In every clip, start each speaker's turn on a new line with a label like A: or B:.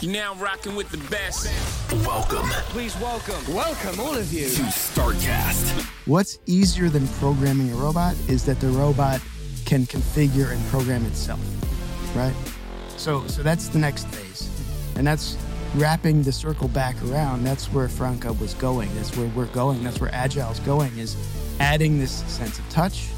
A: You now rocking with the best.
B: Welcome
C: Please welcome, welcome all of you.
B: to StarCast.
D: What's easier than programming a robot is that the robot can configure and program itself, right? So, so that's the next phase, and that's wrapping the circle back around. That's where Franka was going. That's where we're going. That's where Agile's going. Is adding this sense of touch,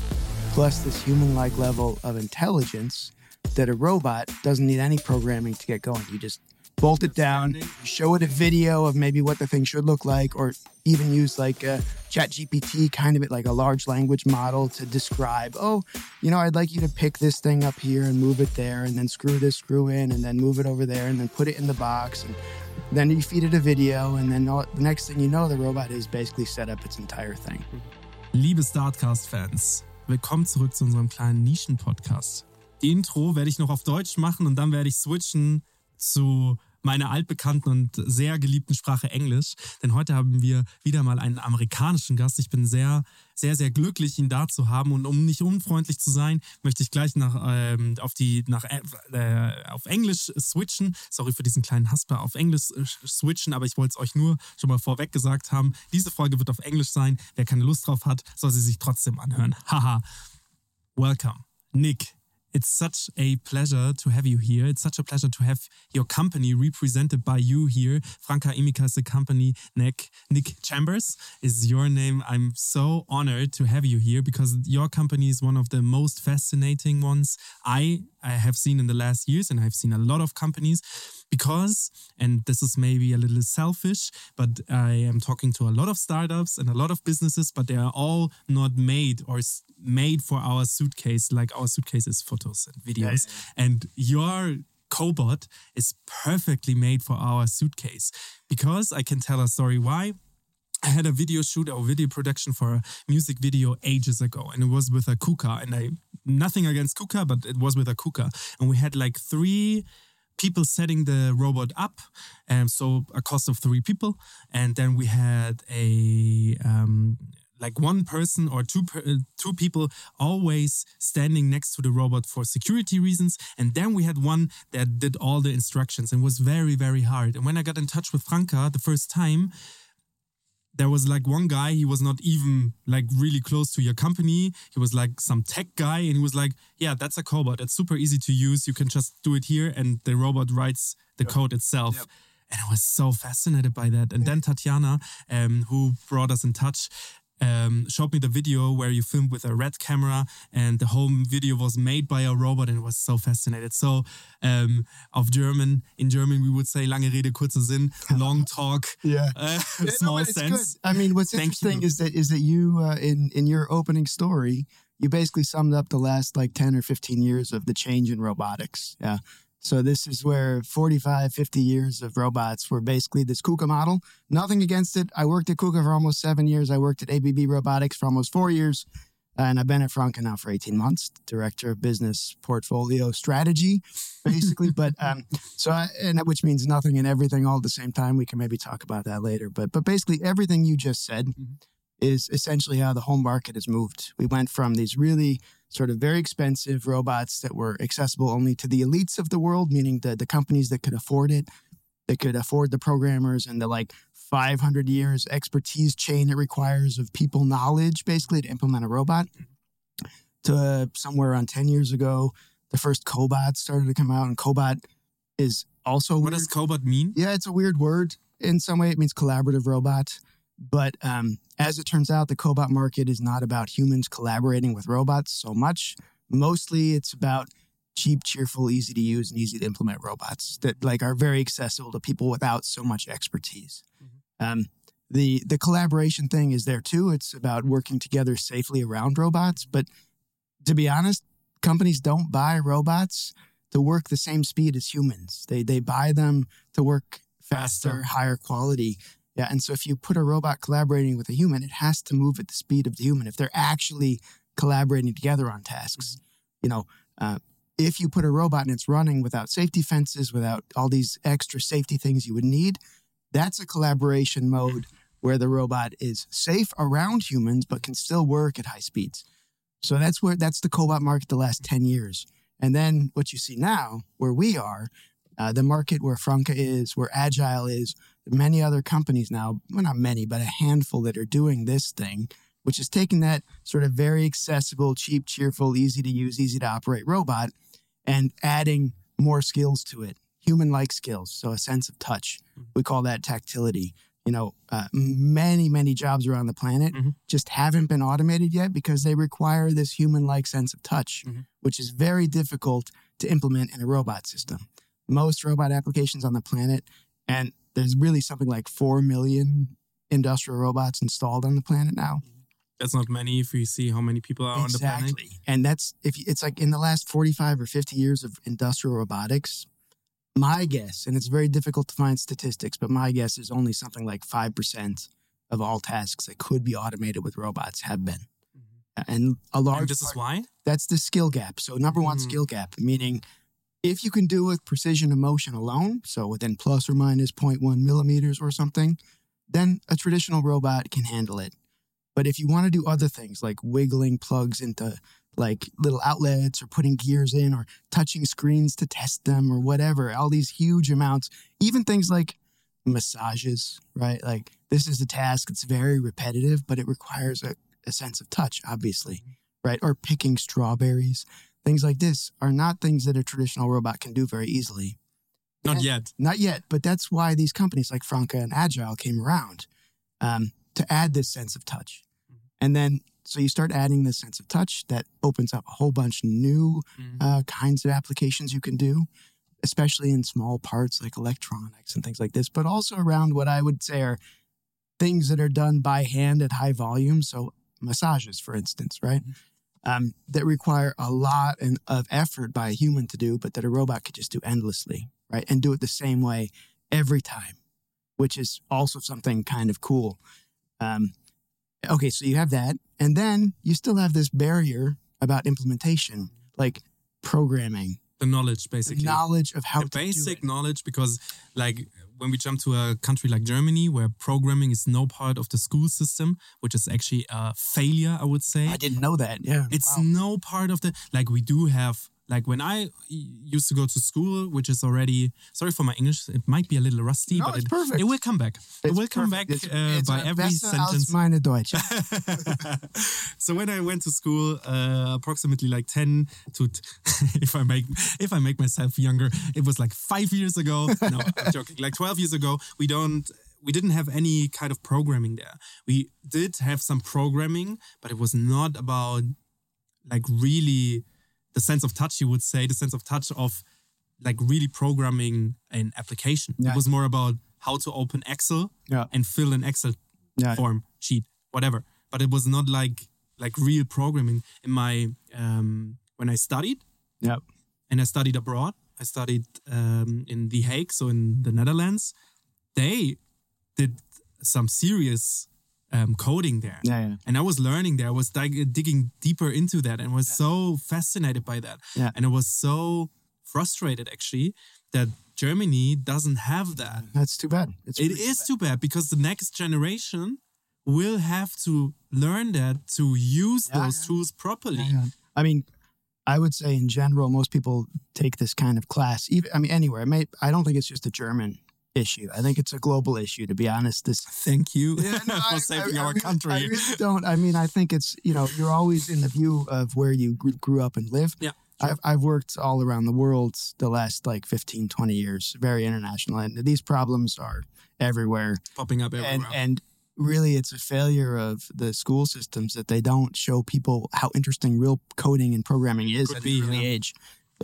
D: plus this human-like level of intelligence that a robot doesn't need any programming to get going. You just bolt it down, show it a video of maybe what the thing should look like, or even use like a ChatGPT, kind of like a large language model to describe, oh, you know, I'd like you to pick this thing up here and move it there, and then screw this screw in, and then move it over there, and then put it in the box. And then you feed it a video, and then all, the next thing you know, the robot has basically set up its entire thing.
E: Liebe Startcast-Fans, willkommen zurück zu unserem kleinen Nischen-Podcast. Intro werde ich noch auf Deutsch machen und dann werde ich switchen zu meiner altbekannten und sehr geliebten Sprache Englisch. Denn heute haben wir wieder mal einen amerikanischen Gast. Ich bin sehr, sehr, sehr glücklich, ihn da zu haben. Und um nicht unfreundlich zu sein, möchte ich gleich nach, ähm, auf, die, nach, äh, auf Englisch switchen. Sorry für diesen kleinen Hasper. Auf Englisch äh, switchen, aber ich wollte es euch nur schon mal vorweg gesagt haben. Diese Folge wird auf Englisch sein. Wer keine Lust drauf hat, soll sie sich trotzdem anhören. Haha. Welcome, Nick. It's such a pleasure to have you here. It's such a pleasure to have your company represented by you here. Franka Emika is the company. Nick, Nick Chambers is your name. I'm so honored to have you here because your company is one of the most fascinating ones I, I have seen in the last years, and I've seen a lot of companies because, and this is maybe a little selfish, but I am talking to a lot of startups and a lot of businesses, but they are all not made or made for our suitcase, like our suitcases, photos and videos. And your cobot is perfectly made for our suitcase because I can tell a story why. I had a video shoot or video production for a music video ages ago, and it was with a Kuka. And I nothing against Kuka, but it was with a Kuka, and we had like three people setting the robot up, and so a cost of three people, and then we had a um, like one person or two per, uh, two people always standing next to the robot for security reasons, and then we had one that did all the instructions and was very very hard. And when I got in touch with Franka the first time, there was like one guy he was not even like really close to your company. He was like some tech guy and he was like yeah that's a cobot. It's super easy to use. You can just do it here. And the robot writes the code itself. And i was so fascinated by that. And then tatiana um, who brought us in touch um, showed me the video where you filmed with a red camera and the whole video was made by a robot and it was so fascinated. So um, auf German, in German we would say lange Rede, kurzer Sinn, long talk,
D: Yeah.
E: uh,
D: Yeah, no,
E: small
D: but
E: sense.
D: good. I mean, what's
E: Thank
D: interesting
E: you.
D: is that is that you uh, in in your opening story, you basically summed up the last like 10 or 15 years of the change in robotics. Yeah. So this is where 45, 50 years of robots were basically this KUKA model. Nothing against it. I worked at KUKA for almost seven years. I worked at ABB Robotics for almost four years. And I've been at Franka now for 18 months, director of business portfolio strategy, basically. but um, so, I, and which means nothing and everything all at the same time. We can maybe talk about that later. But but basically, everything you just said is essentially how the home market has moved. We went from these really sort of very expensive robots that were accessible only to the elites of the world, meaning the the companies that could afford it, that could afford the programmers and the like 500 years expertise chain it requires of people knowledge basically to implement a robot to uh, somewhere around 10 years ago the first cobot started to come out and cobot is also
E: What
D: weird.
E: does cobot mean?
D: Yeah, it's a weird word. In some way, it means collaborative robot. But um, as it turns out, the cobot market is not about humans collaborating with robots so much. Mostly, it's about cheap, cheerful, easy to use, and easy to implement robots that like are very accessible to people without so much expertise. Um, the the collaboration thing is there too. It's about working together safely around robots. But to be honest, companies don't buy robots to work the same speed as humans. They they buy them to work faster,
E: Faster.
D: higher quality. Yeah, and so if you put a robot collaborating with a human, it has to move at the speed of the human. If they're actually collaborating together on tasks, you know, uh, if you put a robot and it's running without safety fences, without all these extra safety things you would need, that's a collaboration mode where the robot is safe around humans but can still work at high speeds. So that's where that's the cobot market the last 10 years. And then what you see now, where we are, uh, the market where Franka is, where Agile is, many other companies now, well, not many, but a handful that are doing this thing, which is taking that sort of very accessible, cheap, cheerful, easy to use, easy to operate robot and adding more skills to it, human like skills. So a sense of touch. We call that tactility. You know, uh, many, many jobs around the planet
E: Mhm.
D: just haven't been automated yet because they require this human like sense of touch,
E: Mhm.
D: which is very difficult to implement in a robot system. Most robot applications on the planet, and there's really something like 4 million industrial robots installed on the planet now.
E: That's not many if we see how many people are on the planet.
D: Exactly. And that's if you- it's like in the last 45 or 50 years of industrial robotics, my guess, and it's very difficult to find statistics, but my guess is only something like 5% of all tasks that could be automated with robots have been. And a large
E: And this is why?
D: that's the skill gap. So number one
E: Mm.
D: skill gap, meaning if you can do with precision of motion alone, so within plus or minus 0.1 millimeters or something, then a traditional robot can handle it. But if you want to do other things like wiggling plugs into like little outlets or putting gears in or touching screens to test them or whatever, all these huge amounts, even things like massages, right? Like this is a task that's very repetitive, but it requires a, a sense of touch, obviously, mm-hmm. right? Or picking strawberries, things like this are not things that a traditional robot can do very easily.
E: Not
D: Yeah.
E: yet.
D: Not yet, but that's why these companies like Franka and Agile came around um, to add this sense of touch. And then, so you start adding this sense of touch that opens up a whole bunch of new
E: Mhm.
D: uh, kinds of applications you can do, especially in small parts like electronics and things like this, but also around what I would say are things that are done by hand at high volume. So, massages, for instance, right? Um, that require a lot and- of effort by a human to do, but that a robot could just do endlessly, right? And do it the same way every time, which is also something kind of cool. Um, okay, so you have that. And then you still have this barrier about implementation, like programming,
E: The knowledge,
D: the
E: basically.
D: knowledge of how
E: the
D: to do
E: basic knowledge because like when we jump to a country like germany where programming is no part of the school system which is actually a failure i would say
D: I didn't know that. Yeah.
E: it's
D: Wow.
E: no part of the like we do have like when i used to go to school which is already sorry for my english it might be a little rusty
D: No,
E: but
D: it's
E: it,
D: perfect.
E: it will come back it
D: It's
E: will come back.
D: It's,
E: uh,
D: it's
E: by every
D: als
E: sentence
D: meine Deutsch.
E: so when I went to school, uh, approximately like ten to, if I make if I make myself younger, it was like five years ago. No, I'm joking. Like twelve years ago, we don't we didn't have any kind of programming there. We did have some programming, but it was not about like really the sense of touch. You would say the sense of touch of like really programming an application.
D: Yeah.
E: It was more about how to open Excel
D: Yeah.
E: and fill an Excel
D: Yeah.
E: form sheet whatever but it was not like like real programming in my um when i studied
D: Yeah.
E: and i studied abroad i studied um in the hague so in the netherlands they did some serious um, coding there
D: Yeah, yeah.
E: and i was learning there i was dig- digging deeper into that and was so fascinated by that
D: Yeah.
E: and i was so frustrated actually that germany doesn't have that
D: That's too bad. It's
E: it
D: really
E: is
D: bad.
E: too bad because the next generation will have to learn that to use
D: Yeah,
E: those
D: yeah.
E: tools properly.
D: Yeah, yeah. I mean, I would say in general, most people take this kind of class. Even I mean, anywhere. It may, I don't think it's just a German issue. I think it's a global issue. To be honest, this
E: Thank you
D: Yeah, no,
E: for
D: I-
E: saving
D: I- I
E: our
D: really-
E: country.
D: I really don't. I mean, I think it's you know you're always in the view of where you gr- grew up and live.
E: Yeah,
D: I've I've worked all around the world the last like 15, 20 years, very international, and these problems are everywhere.
E: Popping up everywhere.
D: And and really, it's a failure of the school systems that they don't show people how interesting real coding and programming is
E: Could
D: at an early
E: yeah.
D: age.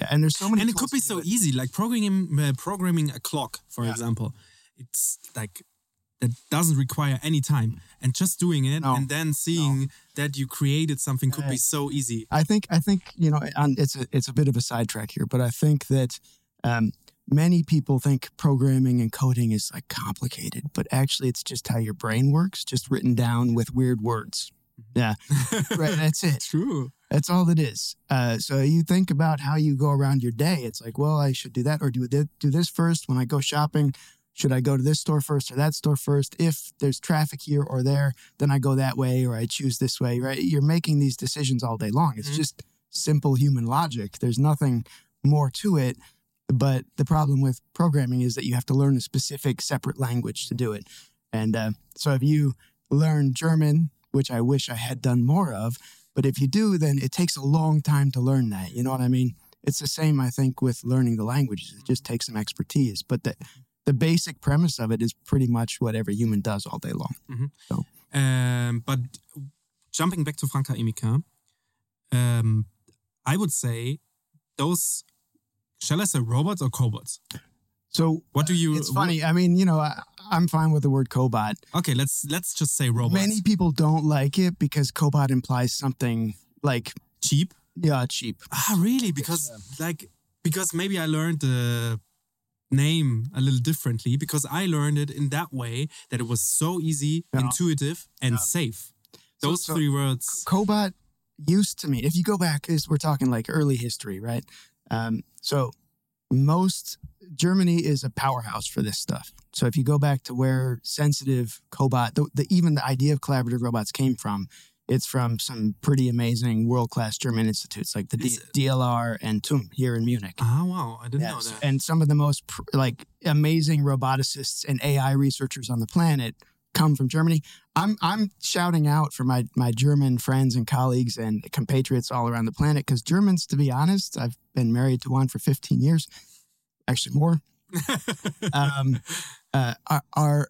D: Yeah, and there's so many.
E: And it could be so easy, like programming uh, programming a clock, for
D: Yeah.
E: example. It's like that doesn't require any time, and just doing it
D: No.
E: and then seeing that you created something could be so easy.
D: I think I think you know on, it's a it's a bit of a sidetrack here, but I think that um, many people think programming and coding is like complicated, but actually it's just how your brain works, just written down with weird words. Yeah, right. That's it.
E: True.
D: That's all it is. Uh, so you think about how you go around your day. It's like, well, I should do that or do this, do this first when I go shopping. Should I go to this store first or that store first? If there's traffic here or there, then I go that way or I choose this way. Right? You're making these decisions all day long. It's
E: Mhm.
D: just simple human logic. There's nothing more to it. But the problem with programming is that you have to learn a specific separate language to do it. And uh, so if you learn German, which I wish I had done more of, but if you do, then it takes a long time to learn that. You know what I mean? It's the same, I think, with learning the languages. It just takes some expertise. But the, the basic premise of it is pretty much what every human does all day long.
E: Um, but jumping back to Franka Emika, um, I would say those, shall I say robots or cobots?
D: So
E: What do you?
D: it's funny. I mean, you know, I, I'm fine with the word cobot.
E: Okay, let's let's just say robot.
D: Many people don't like it because cobot implies something like,
E: cheap.
D: yeah, cheap.
E: Ah, really? Because like because maybe I learned the name a little differently because I learned it in that way that it was so easy,
D: Yeah.
E: intuitive, and safe.
D: So-
E: Those
D: so-
E: three words.
D: Cobot used to mean, if you go back, is we're talking like early history, right? Um, so most Germany is a powerhouse for this stuff. So if you go back to where sensitive cobot, the, the even the idea of collaborative robots came from, it's from some pretty amazing world class German institutes like the D- DLR and TUM here in Munich.
E: Ah, wow! I didn't know that.
D: And some of the most pr- like amazing roboticists and AI researchers on the planet come from Germany. I'm I'm shouting out for my my German friends and colleagues and compatriots all around the planet because Germans, to be honest, I've been married to one for 15 years, actually more. um, uh, are, are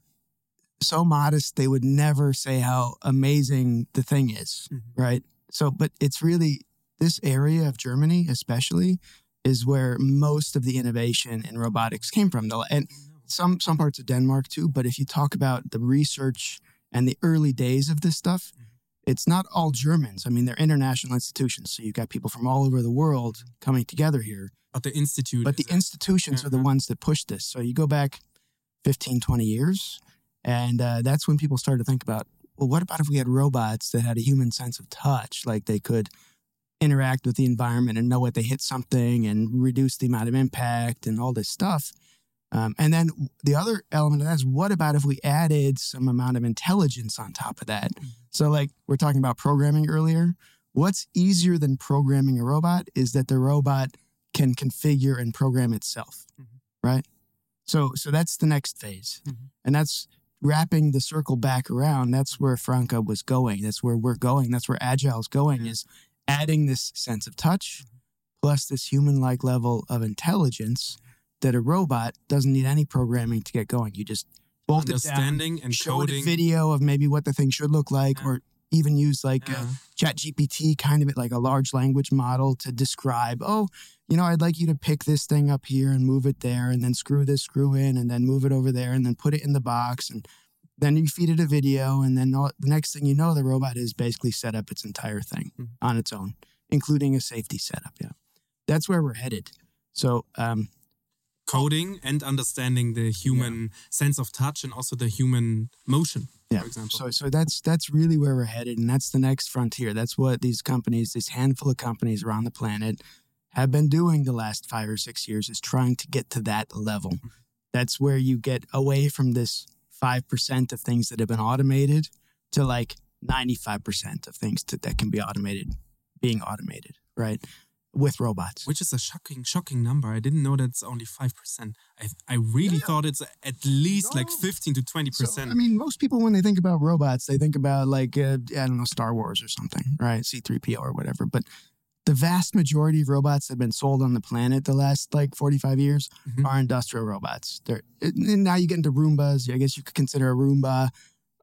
D: so modest they would never say how amazing the thing is,
E: Mhm.
D: right? So, but it's really this area of Germany, especially, is where most of the innovation in robotics came from. The- And some some parts of Denmark too. But if you talk about the research and the early days of this stuff, it's not all Germans. I mean, they're international institutions. So you've got people from all over the world coming together here.
E: But the institute.
D: But the institutions are the
E: Uh-huh.
D: ones that push this. So you go back 15, 20 years, and uh, that's when people started to think about, well, what about if we had robots that had a human sense of touch? Like they could interact with the environment and know what they hit something and reduce the amount of impact and all this stuff. Um, and then the other element of that is what about if we added some amount of intelligence on top of that? So, like we're talking about programming earlier. What's easier than programming a robot is that the robot can configure and program itself,
E: Mhm.
D: right? So, so that's the next phase,
E: Mhm.
D: and that's wrapping the circle back around. That's where Franka was going. That's where we're going. That's where Agile's going. Is adding this sense of touch plus this human-like level of intelligence that a robot doesn't need any programming to get going. You just bolt it down,
E: and
D: show it a video of maybe what the thing should look like,
E: Yeah.
D: or even use like
E: Yeah.
D: ChatGPT, kind of like a large language model to describe, oh, you know, I'd like you to pick this thing up here and move it there, and then screw this screw in, and then move it over there, and then put it in the box, and then you feed it a video, and then all, the next thing you know, the robot has basically set up its entire thing
E: Mhm.
D: on its own, including a safety setup. Yeah, that's where we're headed. So, um,
E: coding and understanding the human sense of touch and also the human motion,
D: Yeah.
E: for example.
D: So so that's that's really where we're headed, and that's the next frontier. That's what these companies, this handful of companies around the planet, have been doing the last five or six years is trying to get to that level. Mm-hmm. That's where you get away from this five percent of things that have been automated to like ninety five percent of things to, that can be automated being automated, right? With robots.
E: Which is a shocking, shocking number. I didn't know that's only five percent. I, I really thought it's at least like fifteen to 20%.
D: So. I mean, most people when they think about robots, they think about like uh, I don't know Star Wars or something, right? C three PO or whatever. But the vast majority of robots that have been sold on the planet the last like forty five years
E: Mhm.
D: are industrial robots. They're and now you get into Roombas. I guess you could consider a Roomba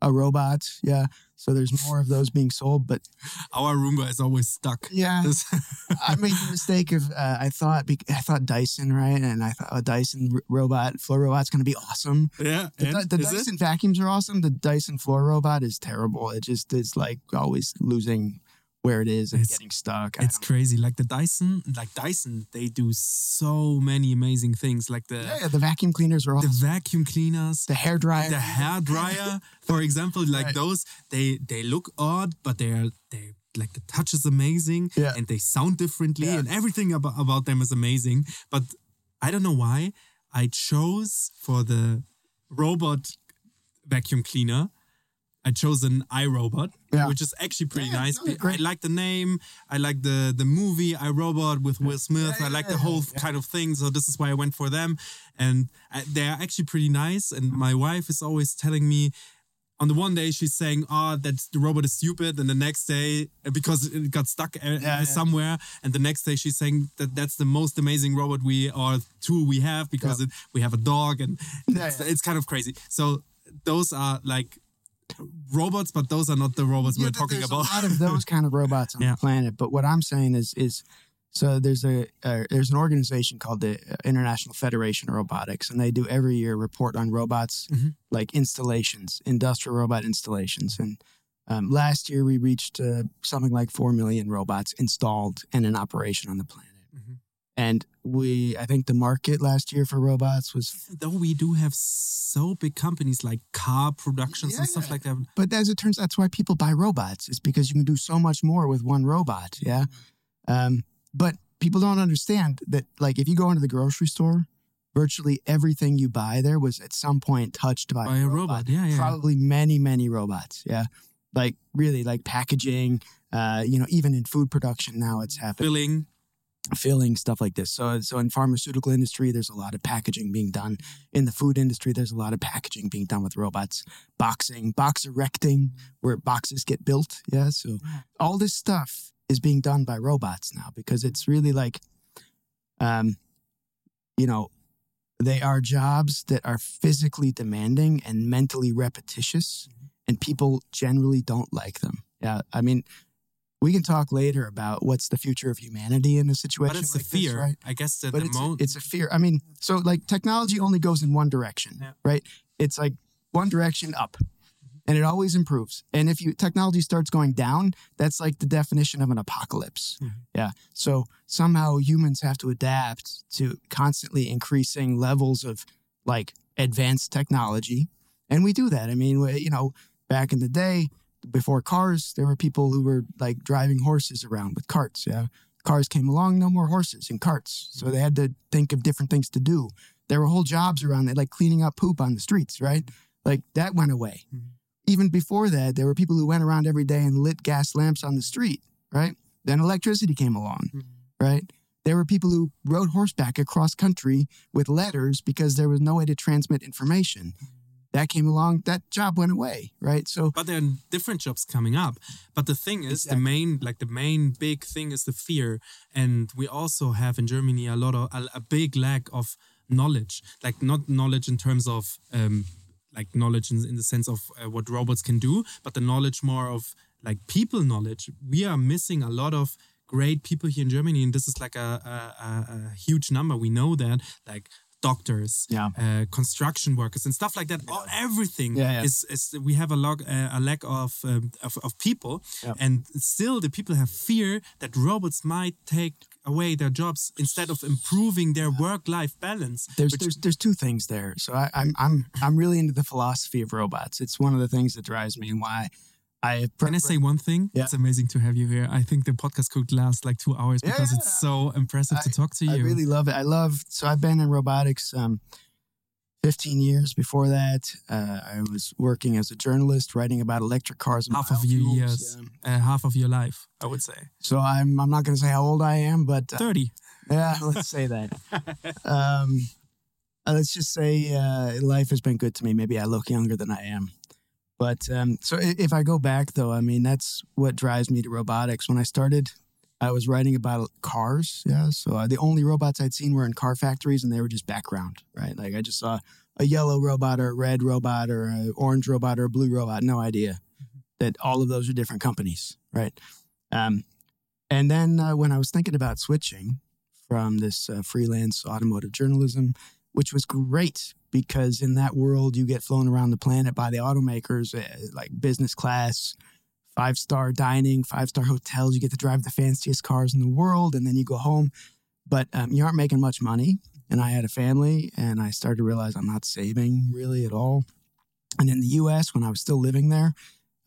D: a robot. Yeah. So there's more of those being sold, but
E: Our Roomba is always stuck.
D: yeah, I made the mistake of uh, I thought I thought Dyson right, and I thought a Dyson robot floor robot's going to be awesome.
E: yeah.
D: The, the
E: is it?
D: Dyson vacuums are awesome. The Dyson floor robot is terrible. It just is like always losing where it is and
E: It's-
D: getting stuck. I
E: It's crazy. Like the Dyson, like Dyson, they do so many amazing things. Like the
D: yeah, yeah, the vacuum cleaners are
E: the vacuum cleaners,
D: The hair dryer.
E: the hair dryer, for example, like
D: Right.
E: those, they they look odd, but they're they like the touch is amazing,
D: Yeah.
E: and they sound differently,
D: Yeah.
E: and everything about about them is amazing. But I don't know why I chose for the robot vacuum cleaner I chose an iRobot,
D: Yeah.
E: which is actually pretty
D: Yeah,
E: nice.
D: no.
E: I like the name. I like the the movie iRobot with Will Smith.
D: Yeah,
E: I like the whole kind of thing. So this is why I went for them, and uh, they're actually pretty nice. And my wife is always telling me. On the one day, she's saying, "Oh, that the robot is stupid," and the next day, uh, because it got stuck uh, somewhere, and the next day she's saying that that's the most amazing robot we or tool we have because it, we have a dog, and it's, it's kind of crazy. So those are like robots, but those are not the robots
D: Yeah,
E: we're talking about.
D: a lot of those kind of robots on
E: Yeah.
D: the planet. But what I'm saying is, is so there's a uh, there's an organization called the uh, International Federation of Robotics, and they do every year report on robots,
E: Mhm.
D: like installations, industrial robot installations. And um, last year we reached uh, something like four million robots installed and in operation on the planet.
E: Mhm.
D: And we, I think the market last year for robots was
E: Though we do have so big companies like car productions and stuff
D: yeah.
E: like that.
D: But as it turns, out, that's why people buy robots. Is because you can do so much more with one robot. Yeah. Um, but people don't understand that. Like, if you go into the grocery store, virtually everything you buy there was at some point touched by,
E: By a robot. Yeah, yeah.
D: Probably many, many robots. Yeah. Like really, like packaging. Uh, you know, even in food production now, it's happening
E: Filling.
D: Filling stuff like this. So, so in pharmaceutical industry, there's a lot of packaging being done. In the food industry, there's a lot of packaging being done with robots. Boxing, box erecting, where boxes get built. Yeah. So all this stuff is being done by robots now because it's really like, um, you know, they are jobs that are physically demanding and mentally repetitious, and people generally don't like them. Yeah. I mean, we can talk later about what's the future of humanity in a situation
E: But it's
D: like
E: the fear.
D: this, right?
E: I guess that
D: But
E: the
D: it's,
E: mo-
D: it's a fear. I mean, so like technology only goes in one direction,
E: Yeah.
D: right? It's like one direction up, and it always improves. And if you technology starts going down, that's like the definition of an apocalypse.
E: Mhm.
D: Yeah. So somehow humans have to adapt to constantly increasing levels of like advanced technology, and we do that. I mean, you know, back in the day, before cars, there were people who were like driving horses around with carts. Yeah. Cars came along, no more horses and carts. So they had to think of different things to do. There were whole jobs around that, like cleaning up poop on the streets, right? Like that went away.
E: Mhm.
D: Even before that, there were people who went around every day and lit gas lamps on the street, right? Then electricity came along,
E: Mhm.
D: right? There were people who rode horseback across country with letters because there was no way to transmit information. That came along, that job went away, right? So
E: but there are different jobs coming up. But the thing is, the main, like the main big thing is the fear, and we also have in Germany a lot of a, a big lack of knowledge, like not knowledge in terms of um, like knowledge in, in the sense of uh, what robots can do, but the knowledge more of like people knowledge. We are missing a lot of great people here in Germany, and this is like a, a, a, a huge number. We know that, like doctors,
D: Yeah.
E: uh, construction workers, and stuff like that. All, everything
D: Yeah, yeah.
E: is, is we have a, log, uh, a lack of, um, of of people,
D: Yeah.
E: and still the people have fear that robots might take away their jobs instead of improving their work life balance.
D: there's there's there's two things there. So I, I'm I'm I'm really into the philosophy of robots. It's one of the things that drives me and why I
E: Can I say one thing?
D: Yeah.
E: It's amazing to have you here. I think the podcast could last like two hours because
D: yeah,
E: it's so impressive to talk to you.
D: I really love it. I love so I've been in robotics um, 15 years. Before that, uh, I was working as a journalist, writing about electric cars. And
E: half of your years,
D: Yeah.
E: uh, half of your life, I would say.
D: So I'm I'm not going to say how old I am, but uh,
E: 30.
D: yeah, let's say that. um, uh, let's just say uh, life has been good to me. Maybe I look younger than I am. But um, so if I go back, though, I mean, that's what drives me to robotics. When I started, I was writing about cars. Yeah. So uh, the only robots I'd seen were in car factories and they were just background, right? Like I just saw a yellow robot or a red robot or an orange robot or a blue robot. No idea that all of those are different companies, right? Um, and then uh, when I was thinking about switching from this uh, freelance automotive journalism, which was great because in that world you get flown around the planet by the automakers, uh, like business class, five star dining, five star hotels. You get to drive the fanciest cars in the world, and then you go home. But um, you aren't making much money. And I had a family, and I started to realize I'm not saving really at all. And in the U.S., when I was still living there,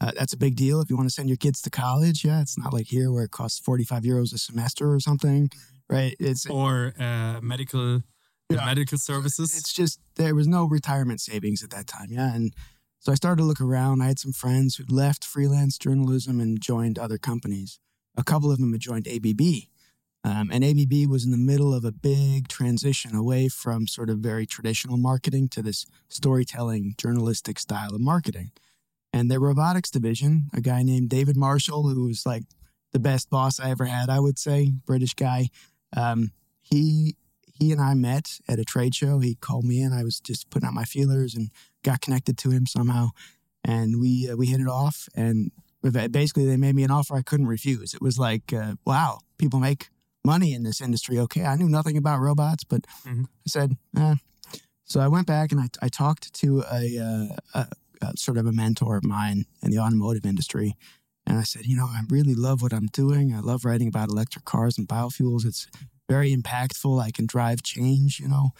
D: uh, that's a big deal if you want to send your kids to college. Yeah, it's not like here where it costs 45 euros a semester or something, right? It's
E: Or uh, medical
D: Yeah.
E: medical services.
D: it's just there was no retirement savings at that time. Yeah, and So I started to look around. I had some friends who'd left freelance journalism and joined other companies. A couple of them had joined ABB. Um, and ABB was in the middle of a big transition away from sort of very traditional marketing to this storytelling, journalistic style of marketing. And their robotics division, a guy named David Marshall, who was like the best boss I ever had, I would say, British guy. Um, he he and I met at a trade show. He called me in. I was just putting out my feelers and got connected to him somehow, and we uh, we hit it off. And basically, they made me an offer I couldn't refuse. It was like, uh, wow, people make money in this industry. Okay, I knew nothing about robots, but
E: Mhm.
D: I said, eh. so I went back and I, I talked to a, uh, a, a sort of a mentor of mine in the automotive industry. And I said, you know, I really love what I'm doing. I love writing about electric cars and biofuels. It's very impactful. I can drive change, you know,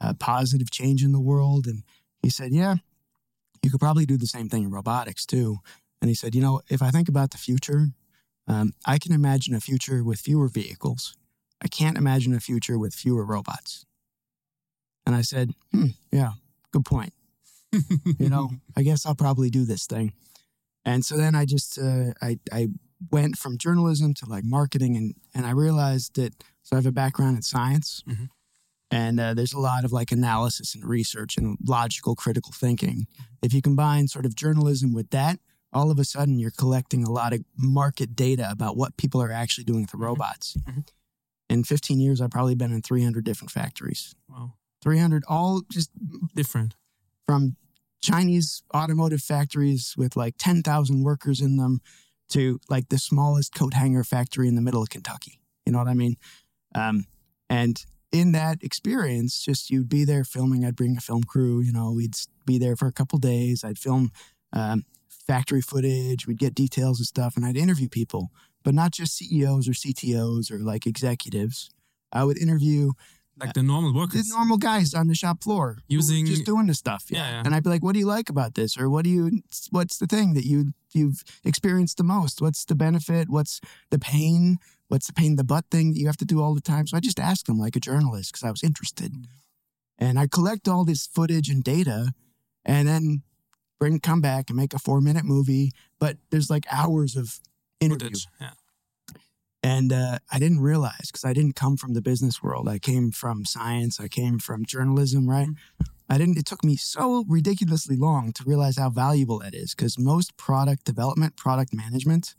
D: uh, positive change in the world. And he said, yeah, you could probably do the same thing in robotics too. And he said, you know, if I think about the future, um, I can imagine a future with fewer vehicles. I can't imagine a future with fewer robots. And I said, hmm, yeah, good point. you know, I guess I'll probably do this thing. And so then I just uh, I I went from journalism to like marketing, and and I realized that so I have a background in science,
E: Mhm.
D: and uh, there's a lot of like analysis and research and logical critical thinking. If you combine sort of journalism with that, all of a sudden you're collecting a lot of market data about what people are actually doing with the robots.
E: Mhm.
D: In 15 years, I've probably been in 300 different factories.
E: Wow.
D: 300, all just
E: Different.
D: from Chinese automotive factories with like 10,000 workers in them to like the smallest coat hanger factory in the middle of Kentucky. You know what I mean? Um, and in that experience, just you'd be there filming. I'd bring a film crew. You know, we'd be there for a couple days. I'd film um, factory footage. We'd get details and stuff, and I'd interview people, but not just CEOs or CTOs or like executives. I would interview
E: Like the normal
D: the
E: workers.
D: normal guys on the shop floor
E: Using-
D: just doing the stuff. Yeah.
E: Yeah, yeah.
D: And I'd be like, "What do you like about this?" Or "What do you? What's the thing that you you've experienced the most? What's the benefit? What's the pain? What's the pain in the butt thing that you have to do all the time?" So I just asked them like a journalist because I was interested,
E: Mm.
D: and I collect all this footage and data, and then bring come back and make a four minute movie. But there's like hours of interview.
E: Footage. Yeah.
D: And uh, I didn't realize because I didn't come from the business world. I came from science. I came from journalism, right? I didn't. It took me so ridiculously long to realize how valuable that is because most product development, product management,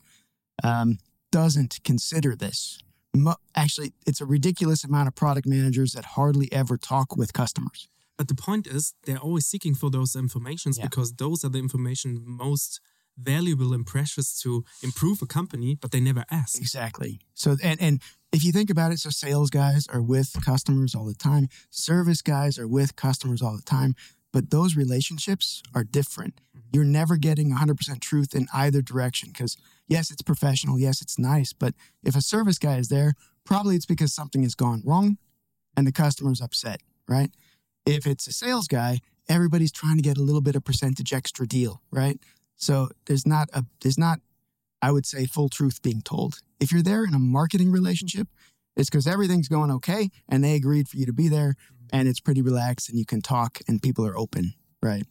D: um, doesn't consider this. Mo- actually, it's a ridiculous amount of product managers that hardly ever talk with customers.
E: But the point is, they're always seeking for those informations
D: Yeah.
E: because those are the information most valuable and precious to improve a company, but they never ask.
D: Exactly. So and and if you think about it, so sales guys are with customers all the time, service guys are with customers all the time, but those relationships are different. Mm-hmm. You're never getting 100% truth in either direction because yes, it's professional, yes, it's nice, but if a service guy is there, probably it's because something has gone wrong and the customer's upset, right? If it's a sales guy, everybody's trying to get a little bit of percentage extra deal, right? So there's not a there's not I would say full truth being told. If you're there in a marketing relationship, it's because everything's going okay and they agreed for you to be there and it's pretty relaxed and you can talk and people are open, right?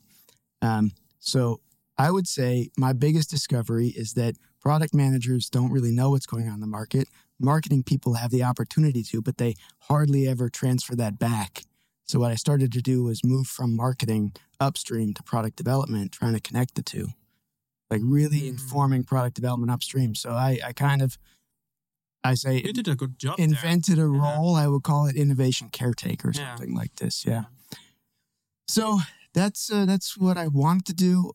D: Um, so I would say my biggest discovery is that product managers don't really know what's going on in the market. Marketing people have the opportunity to, but they hardly ever transfer that back. So what I started to do was move from marketing upstream to product development, trying to connect the two like really
E: Mm.
D: informing product development upstream. So I, I kind of, I say,
E: You did a good job. there.
D: invented a
E: Yeah.
D: role. I would call it innovation caretaker, or
E: Yeah.
D: something like this. Yeah. So that's uh, that's what I wanted to do.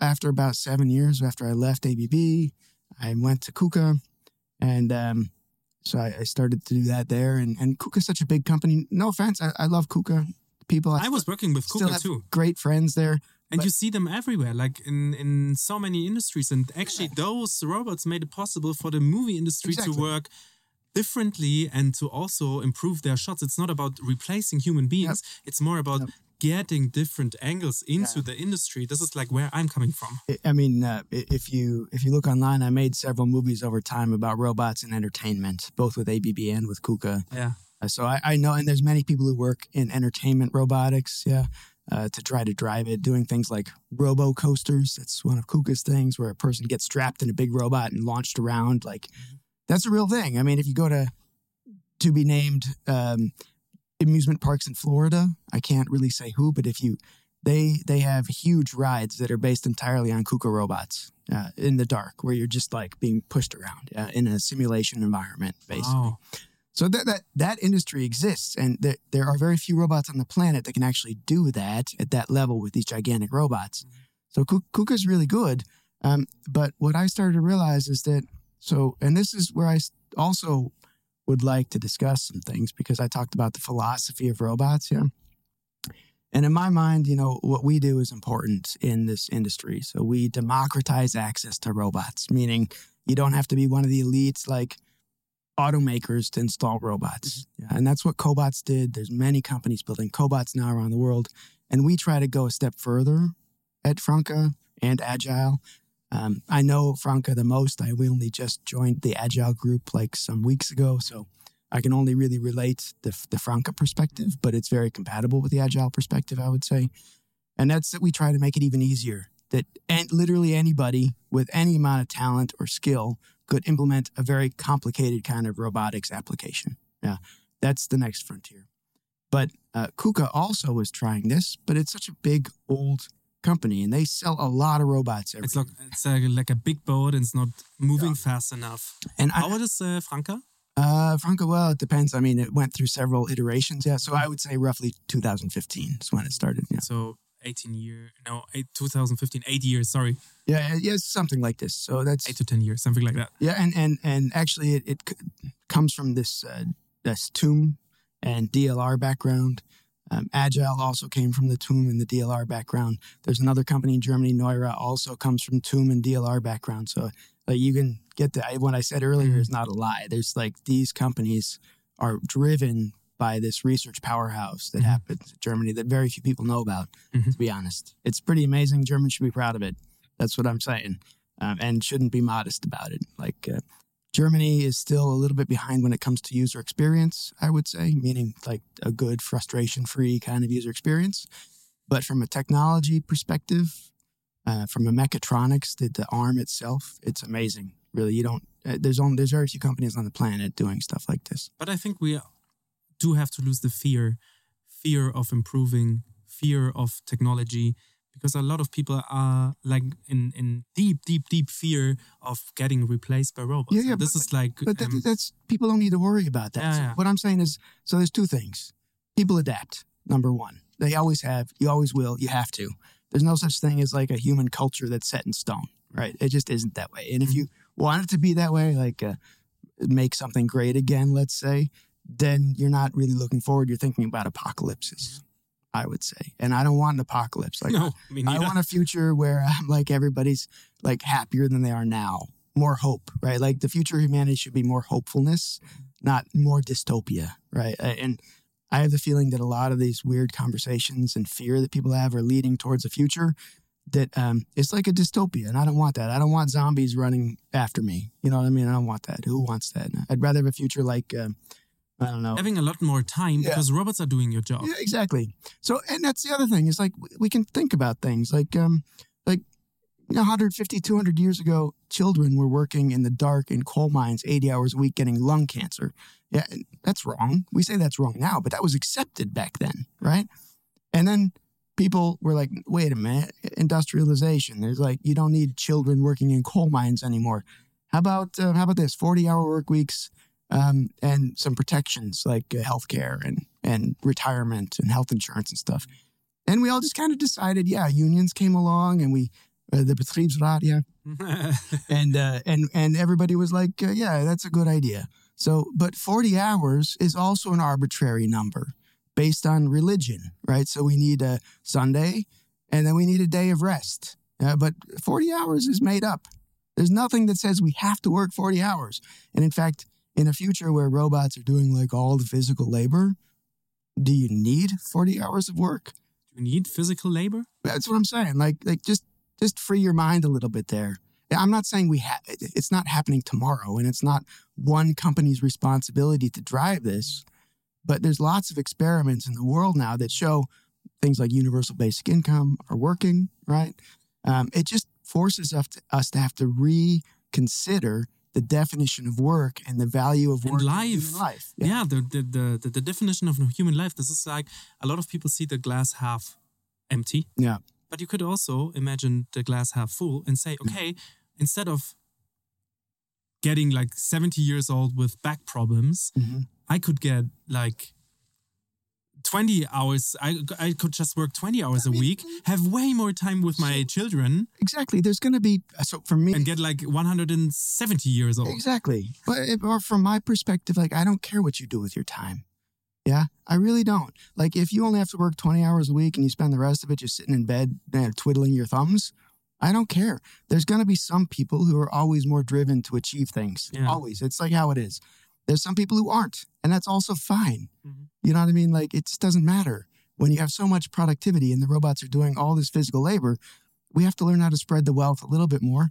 D: After about seven years, after I left ABB, I went to KUKA, and um, so I, I started to do that there. And and is such a big company. No offense, I, I love KUKA people.
E: I was working with Kuka too.
D: great friends there.
E: And
D: But-
E: you see them everywhere, like in, in so many industries. And actually, those robots made it possible for the movie industry
D: Exactly.
E: to work differently and to also improve their shots. It's not about replacing human beings, it's more about
D: Yep.
E: getting different angles into the industry. This is like where I'm coming from.
D: I- I mean, uh, if you if you look online, I made several movies over time about robots and entertainment, both with ABB and with KUKA.
E: Yeah.
D: Uh, So I, I know, and there's many people who work in entertainment robotics. Yeah, uh, to try to drive it, doing things like Robocoasters. That's one of Kuka's things where a person gets strapped in a big robot and launched around. Like that's a real thing. I mean, if you go to to be named um, amusement parks in Florida, I can't really say who, but if you they they have huge rides that are based entirely on Kuka robots uh, in the dark, where you're just like being pushed around uh, in a simulation environment, basically.
E: Wow.
D: So that that that industry exists, and there there are very few robots on the planet that can actually do that at that level with these gigantic robots. So Ku- is really good. Um, but what I started to realize is that so, and this is where I also would like to discuss some things because I talked about the philosophy of robots. Yeah. And in my mind, you know, what we do is important in this industry. So we democratize access to robots, meaning you don't have to be one of the elites like automakers to install robots. Yeah, and that's what Cobots did. There's many companies building Cobots now around the world. And we try to go a step further at Franka and Agile. Um, I know Franka the most. I we only just joined the Agile group like some weeks ago. So I can only really relate the, the Franka perspective, but it's very compatible with the Agile perspective, I would say. And that's that we try to make it even easier that and literally anybody with any amount of talent or skill could implement a very complicated kind of robotics application. Yeah, that's the next frontier. But uh, Kuka also is trying this, but it's such a big old company, and they sell a lot of robots every
E: It's like it's uh, like a big boat and it's not moving fast enough.
D: And I,
E: How old is uh, Franka?
D: uh, Franco, well, it depends. I mean, it went through several iterations. Yeah, so I would say roughly 2015 is when it started. Yeah,
E: So 18 year, no, eight, 2015, eight years. Sorry,
D: yeah, yeah, something like this. So that's
E: eight to 10 years, something like that.
D: Yeah, and and and actually, it, it comes from this uh, this TUM and DLR background. Um, Agile also came from the TUM and the DLR background. There's another company in Germany, Neura, also comes from TUM and DLR background. So like you can get the what I said earlier is not a lie. There's like these companies are driven by this research powerhouse that
E: Mhm.
D: happens in Germany that very few people know about.
E: Mhm.
D: To be honest, it's pretty amazing. Germans should be proud of it. That's what I'm saying, um, and shouldn't be modest about it. Like uh, Germany is still a little bit behind when it comes to user experience. I would say, meaning like a good frustration-free kind of user experience. But from a technology perspective, uh, from a mechatronics, the, the arm itself, it's amazing. Really, you don't. Uh, there's only there's very few companies on the planet doing stuff like this.
E: But I think we do have to lose the fear, fear of improving, fear of technology, because a lot of people are like in, in deep, deep, deep fear of getting replaced by robots.
D: Yeah, yeah,
E: And this
D: but-
E: is like,
D: But that,
E: um,
D: that's people don't need to worry about that.
E: Yeah,
D: So
E: yeah.
D: What I'm saying is, so there's two things. People adapt. Number one, they always have. You always will. You have to. There's no such thing as like a human culture that's set in stone, right? It just isn't that way. And if you want it to be that way, like uh, make something great again, let's say, then you're not really looking forward. You're thinking about apocalypses, I would say. And I don't want an apocalypse. Like
E: no,
D: I want a future where I'm like everybody's like happier than they are now. More hope, right? Like the future of humanity should be more hopefulness, not more dystopia, right? And I have the feeling that a lot of these weird conversations and fear that people have are leading towards a future that um, it's like a dystopia, and I don't want that. I don't want zombies running after me. You know what I mean? I don't want that. Who wants that? I'd rather have a future like um, I don't know.
E: Having a lot more time
D: Yeah.
E: because robots are doing your job.
D: Yeah, exactly. So, and that's the other thing is like we- can think about things like, um, like you know, 150, 200 years ago, children were working in the dark in coal mines 80 hours a week getting lung cancer. Yeah, that's wrong. We say that's wrong now, but that was accepted back then, right? And then people were like, wait a minute, industrialization. There's like, you don't need children working in coal mines anymore. How about, uh, how about this 40 hour work weeks? Um, and some protections like uh, healthcare and and retirement and health insurance and stuff. And we all just kind of decided, yeah, unions came along and we uh, the Betriebsrat, yeah, and uh, and and everybody was like, uh, yeah, that's a good idea. So, but forty hours is also an arbitrary number based on religion, right? So we need a Sunday, and then we need a day of rest. Uh, but forty hours is made up. There's nothing that says we have to work forty hours. And in fact, in a future where robots are doing like all the physical labor, do you need 40 hours of work?
E: Do you need physical labor?
D: That's what I'm saying. Like, like just just free your mind a little bit there. I'm not saying we have. It's not happening tomorrow, and it's not one company's responsibility to drive this. But there's lots of experiments in the world now that show things like universal basic income are working, right? Um, it just forces us to, us to have to reconsider the definition of work and the value of
E: And
D: work
E: life.
D: life.
E: Yeah, the, the, the, the, the definition of human life, this is like a lot of people see the glass half empty.
D: Yeah.
E: But you could also imagine the glass half full and say, okay, instead of getting like 70 years old with back problems,
D: Mhm.
E: I could get like 20 hours. I, I could just work 20 hours a week, have way more time with my children,
D: Exactly. There's going to be uh, so for me.
E: and get like 170 years old.
D: Exactly. But if- or from my perspective, like I don't care what you do with your time. Yeah, I really don't. Like if you only have to work 20 hours a week and you spend the rest of it just sitting in bed and twiddling your thumbs, I don't care. There's going to be some people who are always more driven to achieve things.
E: Yeah.
D: Always. It's like how it is. There's some people who aren't, and that's also fine.
E: Mhm.
D: You know what I mean? Like it just doesn't matter. When you have so much productivity and the robots are doing all this physical labor, we have to learn how to spread the wealth a little bit more.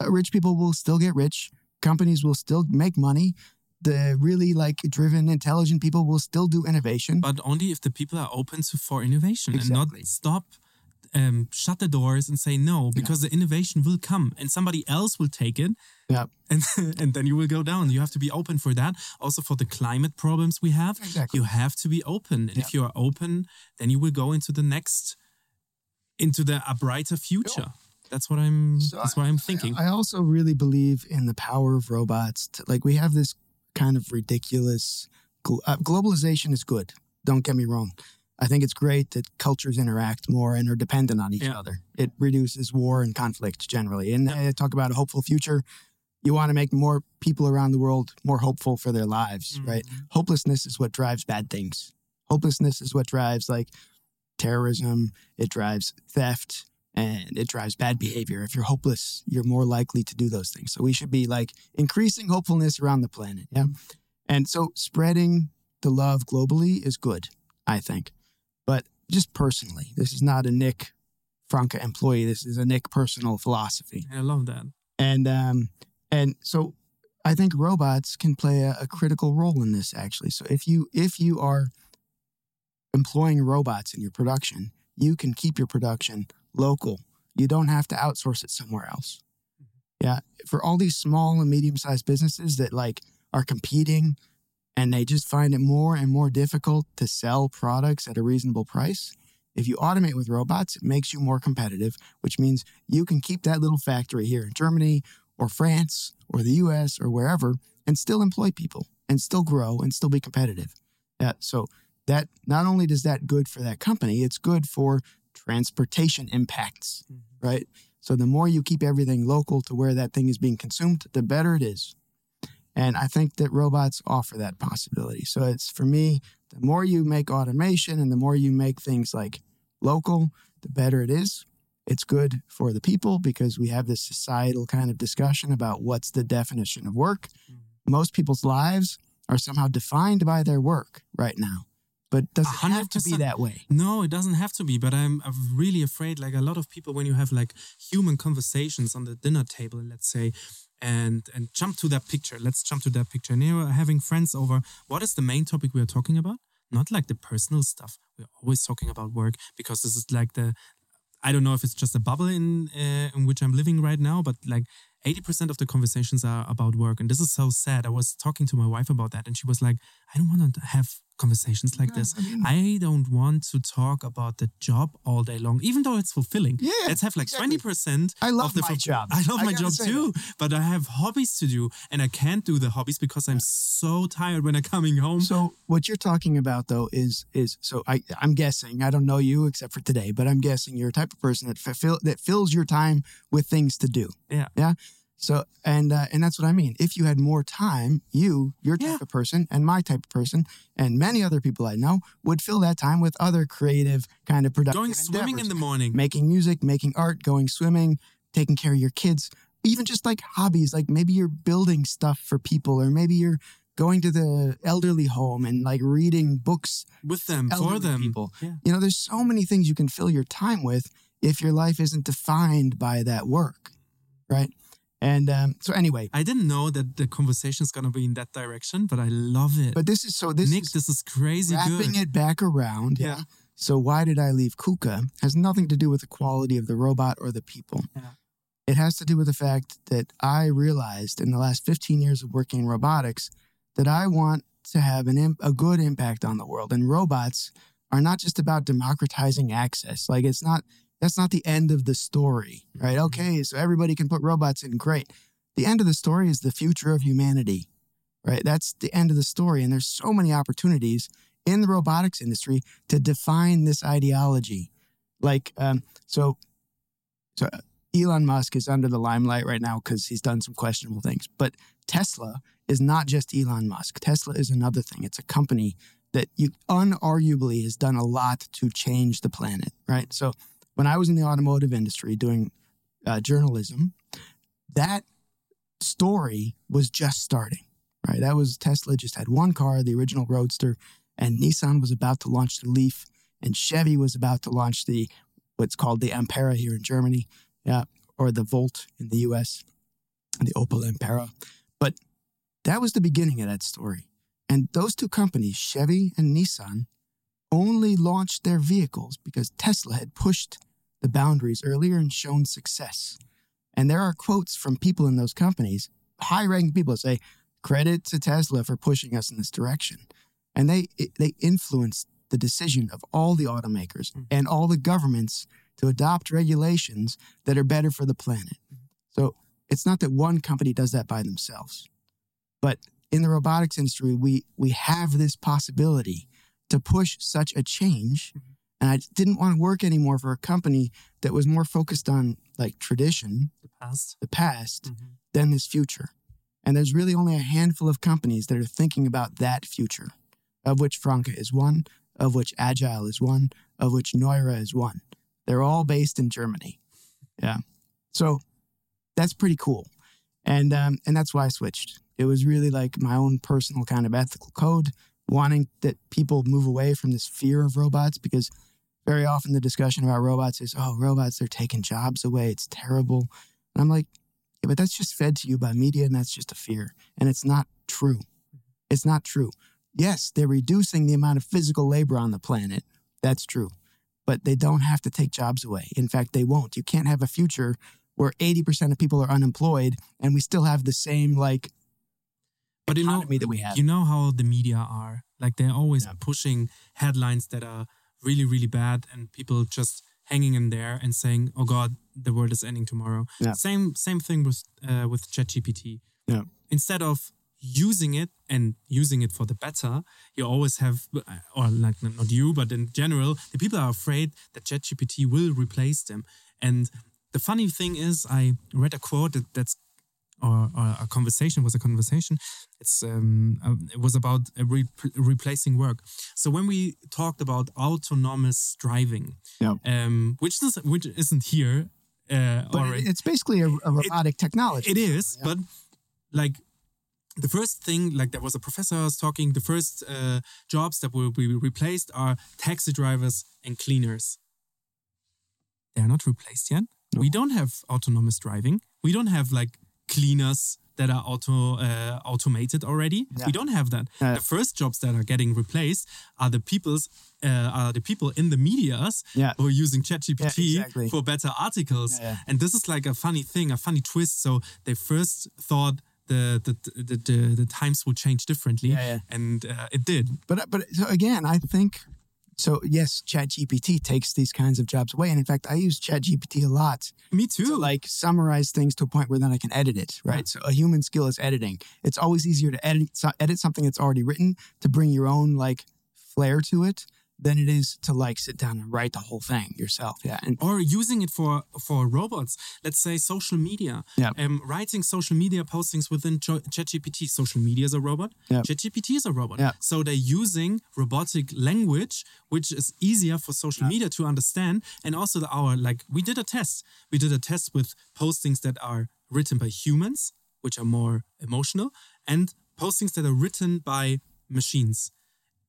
D: Uh, rich people will still get rich. Companies will still make money. The really like driven, intelligent people will still do innovation.
E: but only if the people are open to for innovation
D: Exactly.
E: and not stop um, shut the doors and say no because the innovation will come and somebody else will take it.
D: Yeah,
E: and and then you will go down. You have to be open for that. Also for the climate problems we have
D: Exactly.
E: you have to be open. And if you are open then you will go into the next into the a brighter future. That's what i'm
D: So
E: that's what i'm thinking.
D: I also really believe in the power of robots. To, like we have this kind of ridiculous uh, globalization is good. Don't get me wrong. I think it's great that cultures interact more and are dependent on each
E: Yeah.
D: other. It reduces war and conflict generally. And I uh, talk about a hopeful future. You want to make more people around the world more hopeful for their lives, right? Mm-hmm. Hopelessness is what drives bad things. Hopelessness is what drives like terrorism, it drives theft, and it drives bad behavior. If you're hopeless, you're more likely to do those things. So we should be like increasing hopefulness around the planet. Yeah. Mm-hmm. And so spreading the love globally is good, I think. Just personally, this is not a Nick Franka employee. This is a Nick personal philosophy.
E: i love that
D: And um, and so I think robots can play a, a critical role in this actually. So if you if you are employing robots in your production, you can keep your production local. You don't have to outsource it somewhere else. Yeah, for all these small and medium sized businesses that like are competing and they just find it more and more difficult to sell products at a reasonable price. If you automate with robots, it makes you more competitive, which means you can keep that little factory here in Germany or France or the US or wherever and still employ people and still grow and still be competitive. Yeah, so that not only does that good for that company, it's good for transportation impacts, mm-hmm. right? So the more you keep everything local to where that thing is being consumed, the better it is. And I think that robots offer that possibility. So it's for me, the more you make automation and the more you make things like local, the better it is. It's good for the people because we have this societal kind of discussion about what's the definition of work. Mm-hmm. Most people's lives are somehow defined by their work right now. But does it have to be that way?
E: No, it doesn't have to be, but I'm, I'm really afraid. Like a lot of people, when you have like human conversations on the dinner table, let's say, and and jump to that picture. Let's jump to that picture. And you're having friends over. What is the main topic we are talking about? Not like the personal stuff. We're always talking about work because this is like the. I don't know if it's just a bubble in uh, in which I'm living right now, but like 80% of the conversations are about work. And this is so sad. I was talking to my wife about that, and she was like, I don't want to have conversations like this. I don't want to talk about the job all day long, even though it's fulfilling.
D: Yeah,
E: Let's have like
D: exactly.
E: 20%
D: I love
E: of the
D: my job.
E: I love
D: I
E: my job too, but I have hobbies to do, and I can't do the hobbies because I'm so tired when I'm coming home.
D: So what you're talking about though is is so I I'm guessing I don't know you except for today, but I'm guessing you're a type of person that fulfill that fills your time with things to do.
E: Yeah.
D: Yeah. So and uh, and that's what I mean. If you had more time, you, your type
E: Yeah.
D: of person, and my type of person, and many other people I know would fill that time with other creative kind of productive
E: Going swimming in the morning.
D: making music, making art, going swimming, taking care of your kids, even just like hobbies, like maybe you're building stuff for people, or maybe you're going to the elderly home and like reading books
E: with them, for them.
D: people.
E: Yeah.
D: You know, there's so many things you can fill your time with if your life isn't defined by that work, right? And um, so anyway,
E: I didn't know that the conversation is gonna be in that direction, but I love it.
D: but this is so this
E: Nick,
D: is
E: this is crazy
D: wrapping
E: good.
D: it back around.
E: Yeah.
D: So why did I leave KUKA has nothing to do with the quality of the robot or the people.
E: Yeah.
D: It has to do with the fact that I realized in the last 15 years of working in robotics that I want to have an im- a good impact on the world. And robots are not just about democratizing access. Like it's not that's not the end of the story, right? Okay, so everybody can put robots in, great. The end of the story is the future of humanity, right? That's the end of the story. And there's so many opportunities in the robotics industry to define this ideology. Like, um, so, so Elon Musk is under the limelight right now because he's done some questionable things. But Tesla is not just Elon Musk. Tesla is another thing. It's a company that you unarguably has done a lot to change the planet, right? So when I was in the automotive industry doing uh, journalism, that story was just starting, right? That was Tesla just had one car, the original Roadster, and Nissan was about to launch the Leaf, and Chevy was about to launch the what's called the Ampera here in Germany, yeah, or the Volt in the US, the Opel Ampera. But that was the beginning of that story. And those two companies, Chevy and Nissan, only launched their vehicles because Tesla had pushed the boundaries earlier and shown success. And there are quotes from people in those companies, high ranking people, that say, credit to Tesla for pushing us in this direction. And they, they influenced the decision of all the automakers mm. and all the governments to adopt regulations that are better for the planet. Mm. So it's not that one company does that by themselves, but in the robotics industry, we we have this possibility to push such a change. And I didn't want to work anymore for a company that was more focused on like tradition,
E: The past.
D: the past, than this future. And there's really only a handful of companies that are thinking about that future, of which Franka is one, of which Agile is one, of which Neura is one. They're all based in Germany. Yeah. So that's pretty cool. And um, and that's why I switched. It was really like my own personal kind of ethical code, wanting that people move away from this fear of robots because very often the discussion about robots is, oh, robots, they're taking jobs away. It's terrible. And I'm like, yeah, but that's just fed to you by media and that's just a fear. And it's not true. It's not true. Yes, they're reducing the amount of physical labor on the planet. That's true. But they don't have to take jobs away. In fact, they won't. You can't have a future where 80% of people are unemployed and we still have the same like
E: But you know,
D: that we have.
E: you know how the media are. Like they're always
D: Yeah.
E: pushing headlines that are really, really bad, and people just hanging in there and saying, "Oh God, the world is ending tomorrow."
D: Yeah.
E: Same, same thing with uh, with ChatGPT.
D: Yeah.
E: Instead of using it and using it for the better, you always have, or like not you, but in general, the people are afraid that ChatGPT will replace them. And the funny thing is, I read a quote that, that's or, or a conversation was a conversation. It's um, uh, it was about re- replacing work. So when we talked about autonomous driving,
D: Yeah.
E: um, which is which isn't here uh,
D: But it's basically a, a robotic technology.
E: It is, but like the first thing, like there was a professor was talking. The first uh, jobs that will be replaced are taxi drivers and cleaners. They are not replaced yet. We don't have autonomous driving. We don't have like cleaners that are auto uh, automated already.
D: Yeah.
E: We don't have that.
D: Yeah.
E: The first jobs that are getting replaced are the people's uh, are the people in the medias
D: Yeah.
E: who are using ChatGPT
D: Yeah, exactly.
E: for better articles. And this is like a funny thing, a funny twist. So they first thought the the the, the, the times would change differently, and uh, it did.
D: But but so again, I think so. Yes, ChatGPT takes these kinds of jobs away, and in fact, I use ChatGPT a lot
E: Me too.
D: to like summarize things to a point where then I can edit it. Right. So a human skill is editing. It's always easier to edit edit something that's already written to bring your own like flair to it than it is to like sit down and write the whole thing yourself. Yeah. And
E: or using it for for robots. Let's say social media.
D: Yeah.
E: Um, writing social media postings within Ch- ChatGPT. Social media is a robot.
D: Yeah.
E: ChatGPT is a robot.
D: Yeah.
E: So they're using robotic language, which is easier for social media to understand. And also the our like we did a test. We did a test with postings that are written by humans, which are more emotional, and postings that are written by machines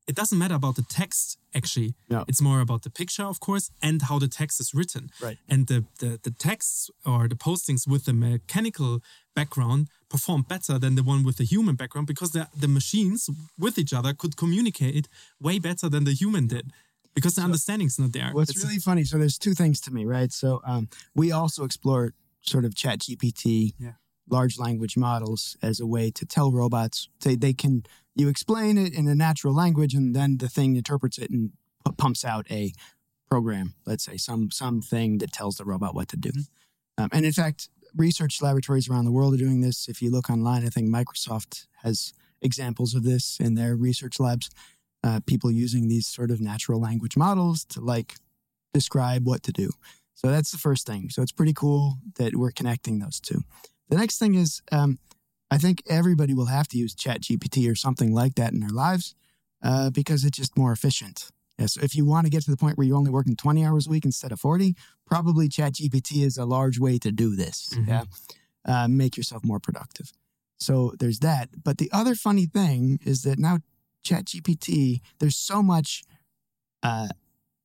E: it doesn't matter about the text actually
D: Yeah.
E: it's more about the picture of course and how the text is written
D: Right.
E: and the, the the texts or the postings with the mechanical background perform better than the one with the human background because the, the machines with each other could communicate way better than the human did because the understanding's not there.
D: What's
E: It's-
D: really funny, so there's two things to me, right? So um, we also explore sort of ChatGPT,
E: Yeah.
D: large language models as a way to tell robots, they, they can, you explain it in a natural language and then the thing interprets it and pu- pumps out a program, let's say some something that tells the robot what to do. Um, and in fact, research laboratories around the world are doing this. If you look online, I think Microsoft has examples of this in their research labs. Uh, people using these sort of natural language models to like describe what to do. So that's the first thing. So it's pretty cool that we're connecting those two. The next thing is, um, I think everybody will have to use ChatGPT or something like that in their lives uh, because it's just more efficient. Yeah, so if you want to get to the point where you're only working 20 hours a week instead of 40, probably ChatGPT is a large way to do this.
E: Mhm.
D: Yeah. Uh, make yourself more productive. So there's that. But the other funny thing is that now ChatGPT, there's so much uh,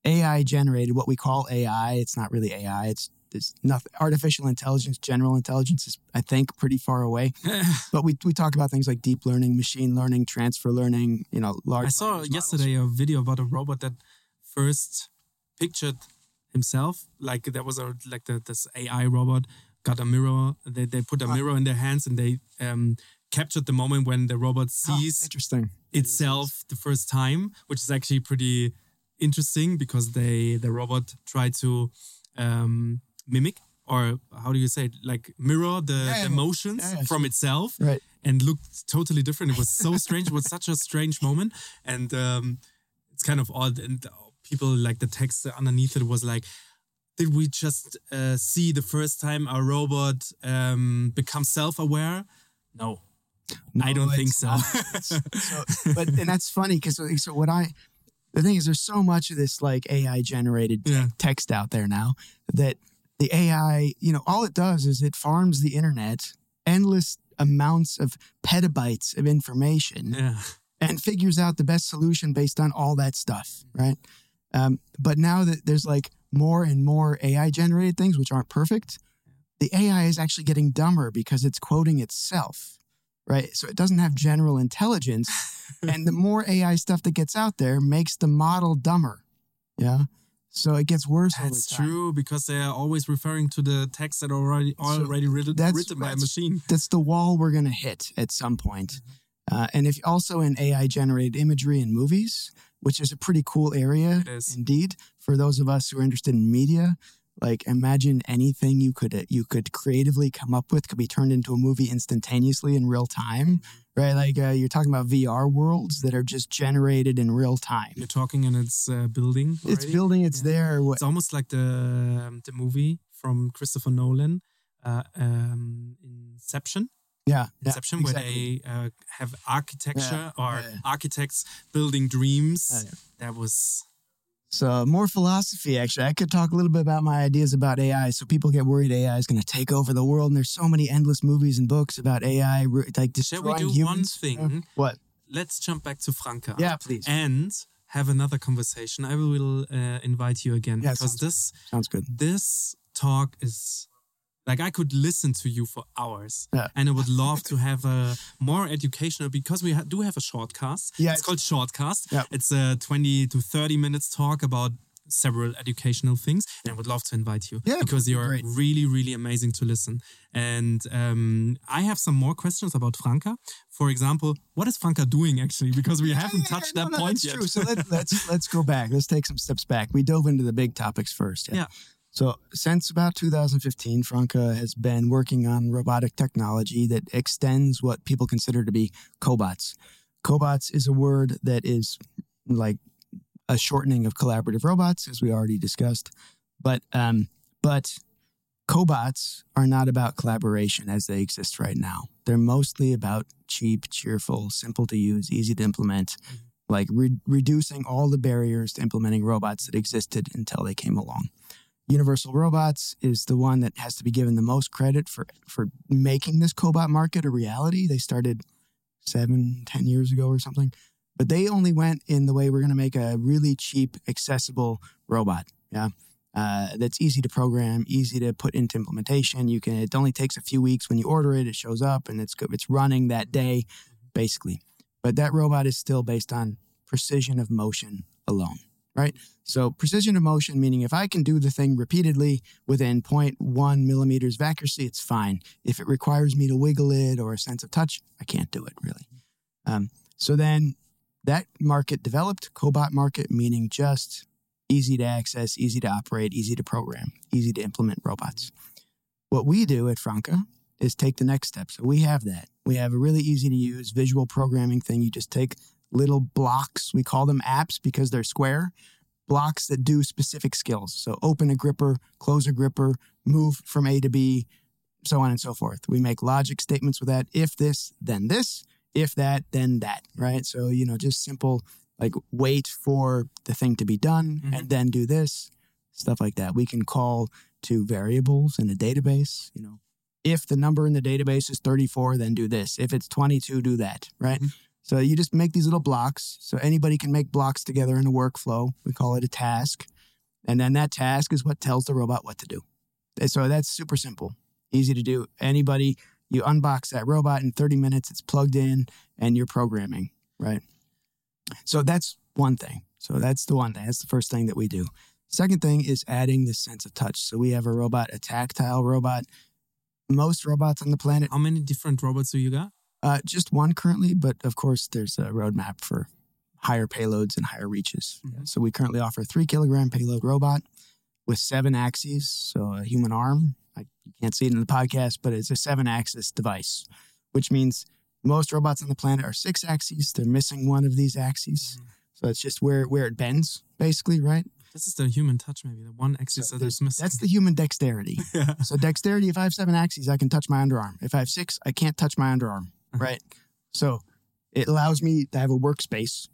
D: AI generated, what we call AI. It's not really AI. It's it's nothing. Artificial intelligence, general intelligence is, I think, pretty far away. But we we talk about things like deep learning, machine learning, transfer learning. You know, large.
E: I saw
D: language models.
E: yesterday a video about a robot that first pictured himself. Like there was a like the, this AI robot got a mirror. They they put a
D: Ah.
E: mirror in their hands and they um, captured the moment when the robot
D: Oh,
E: sees
D: interesting.
E: itself the first time, which is actually pretty interesting because they the robot tried to um, mimic or how do you say it? like mirror the,
D: Yeah,
E: emotions
D: Yeah,
E: from itself
D: Right.
E: and looked totally different. It was so strange. It was such a strange moment, and um, it's kind of odd. And people like the text underneath it was like, "Did we just uh, see the first time a robot um, become self-aware?" No, I don't think so.
D: so, but and that's funny because so, so what I the thing is there's so much of this like AI generated
E: Yeah.
D: text out there now that the AI you know all it does is it farms the internet endless amounts of petabytes of information
E: yeah,
D: and figures out the best solution based on all that stuff right um, but now that there's like more and more AI generated things which aren't perfect the AI is actually getting dumber because it's quoting itself right so it doesn't have general intelligence and the more AI stuff that gets out there makes the model dumber. Yeah. So it gets worse
E: that's true because they are always referring to the text that are already already written,
D: that's-
E: written by a machine.
D: That's the wall we're going to hit at some point. Uh, and if also in AI generated imagery in movies, which is a pretty cool area indeed for those of us who are interested in media. Like imagine anything you could you could creatively come up with could be turned into a movie instantaneously in real time, right? Like uh, you're talking about VR worlds that are just generated in real time.
E: You're talking and it's uh, building.
D: It's building. It's
E: Yeah.
D: there.
E: It's almost like the um, the movie from Christopher Nolan, uh, um, Inception.
D: yeah, yeah,
E: Inception,
D: exactly.
E: where they uh, have architecture
D: Yeah,
E: or
D: yeah, yeah.
E: architects building dreams.
D: Yeah, yeah.
E: That was
D: So more philosophy. Actually, I could talk a little bit about my ideas about AI. So people get worried AI is going to take over the world, and there's so many endless movies and books about AI, like
E: Shall we
D: destroying
E: do one
D: humans.
E: thing?
D: What?
E: let's jump back to Franka.
D: Yeah, please.
E: And have another conversation. I will uh, invite you again
D: Yeah,
E: because
D: sounds
E: this
D: Sounds good.
E: this talk is like I could listen to you for hours,
D: Yeah.
E: and I would love to have a more educational because we ha- do have a shortcast.
D: Yeah,
E: it's called shortcast.
D: Yeah.
E: It's a twenty to thirty minutes talk about several educational things, and I would love to invite you
D: Yeah,
E: because you're
D: great.
E: really, really amazing to listen. And um, I have some more questions about Franka. For example, what is Franka doing actually? Because we haven't
D: Yeah,
E: touched
D: no,
E: that
D: no,
E: point
D: that's
E: yet.
D: True. So let, let's let's go back. Let's take some steps back. We dove into the big topics first.
E: Yeah.
D: So since about 2015, Franka has been working on robotic technology that extends what people consider to be cobots. Cobots is a word that is like a shortening of collaborative robots, as we already discussed. But um, but cobots are not about collaboration as they exist right now. They're mostly about cheap, cheerful, simple to use, easy to implement, like re- reducing all the barriers to implementing robots that existed until they came along. Universal Robots is the one that has to be given the most credit for for making this cobot market a reality. They started seven, ten years ago or something, but they only went in the way we're going to make a really cheap, accessible robot. Yeah, uh, that's easy to program, easy to put into implementation. You can. It only takes a few weeks when you order it. It shows up and it's go- it's running that day, basically. But that robot is still based on precision of motion alone. Right? So precision of motion, meaning if I can do the thing repeatedly within 0.1 millimeters of accuracy, it's fine. If it requires me to wiggle it or a sense of touch, I can't do it really. Um, so then that market developed, cobot market, meaning just easy to access, easy to operate, easy to program, easy to implement robots. What we do at Franka is take the next step. So we have that. We have a really easy to use visual programming thing. You just take little blocks. We call them apps because they're square blocks that do specific skills. So open a gripper, close a gripper, move from A to B, so on and so forth. We make logic statements with that. If this, then this. If that, then that, right? So, you know, just simple like wait for the thing to be done
E: Mhm.
D: and then do this, stuff like that. We can call to variables in a database, you know. If the number in the database is 34, then do this. If it's 22, do that, right?
E: Mhm.
D: So you just make these little blocks. So anybody can make blocks together in a workflow. We call it a task. And then that task is what tells the robot what to do. And So that's super simple, easy to do. Anybody, you unbox that robot in 30 minutes, it's plugged in and you're programming, right? So that's one thing. So that's the one thing. That's the first thing that we do. Second thing is adding the sense of touch. So we have a robot, a tactile robot. Most robots on the planet
E: How many different robots do you got?
D: Uh, just one currently, but of course, there's a roadmap for higher payloads and higher reaches.
E: Mhm.
D: So we currently offer a three kilogram payload robot with seven axes, so a human arm. I, you can't see it in the podcast, but it's a seven axis device, which means most robots on the planet are six axes. They're missing one of these axes. So it's just where, where it bends, basically, right?
E: This is the human touch, maybe the one axis
D: So
E: that is missing.
D: That's the human dexterity.
E: yeah.
D: So dexterity, if I have seven axes, I can touch my underarm. If I have six, I can't touch my underarm.
E: Uh-huh.
D: Right. So it allows me to have a workspace.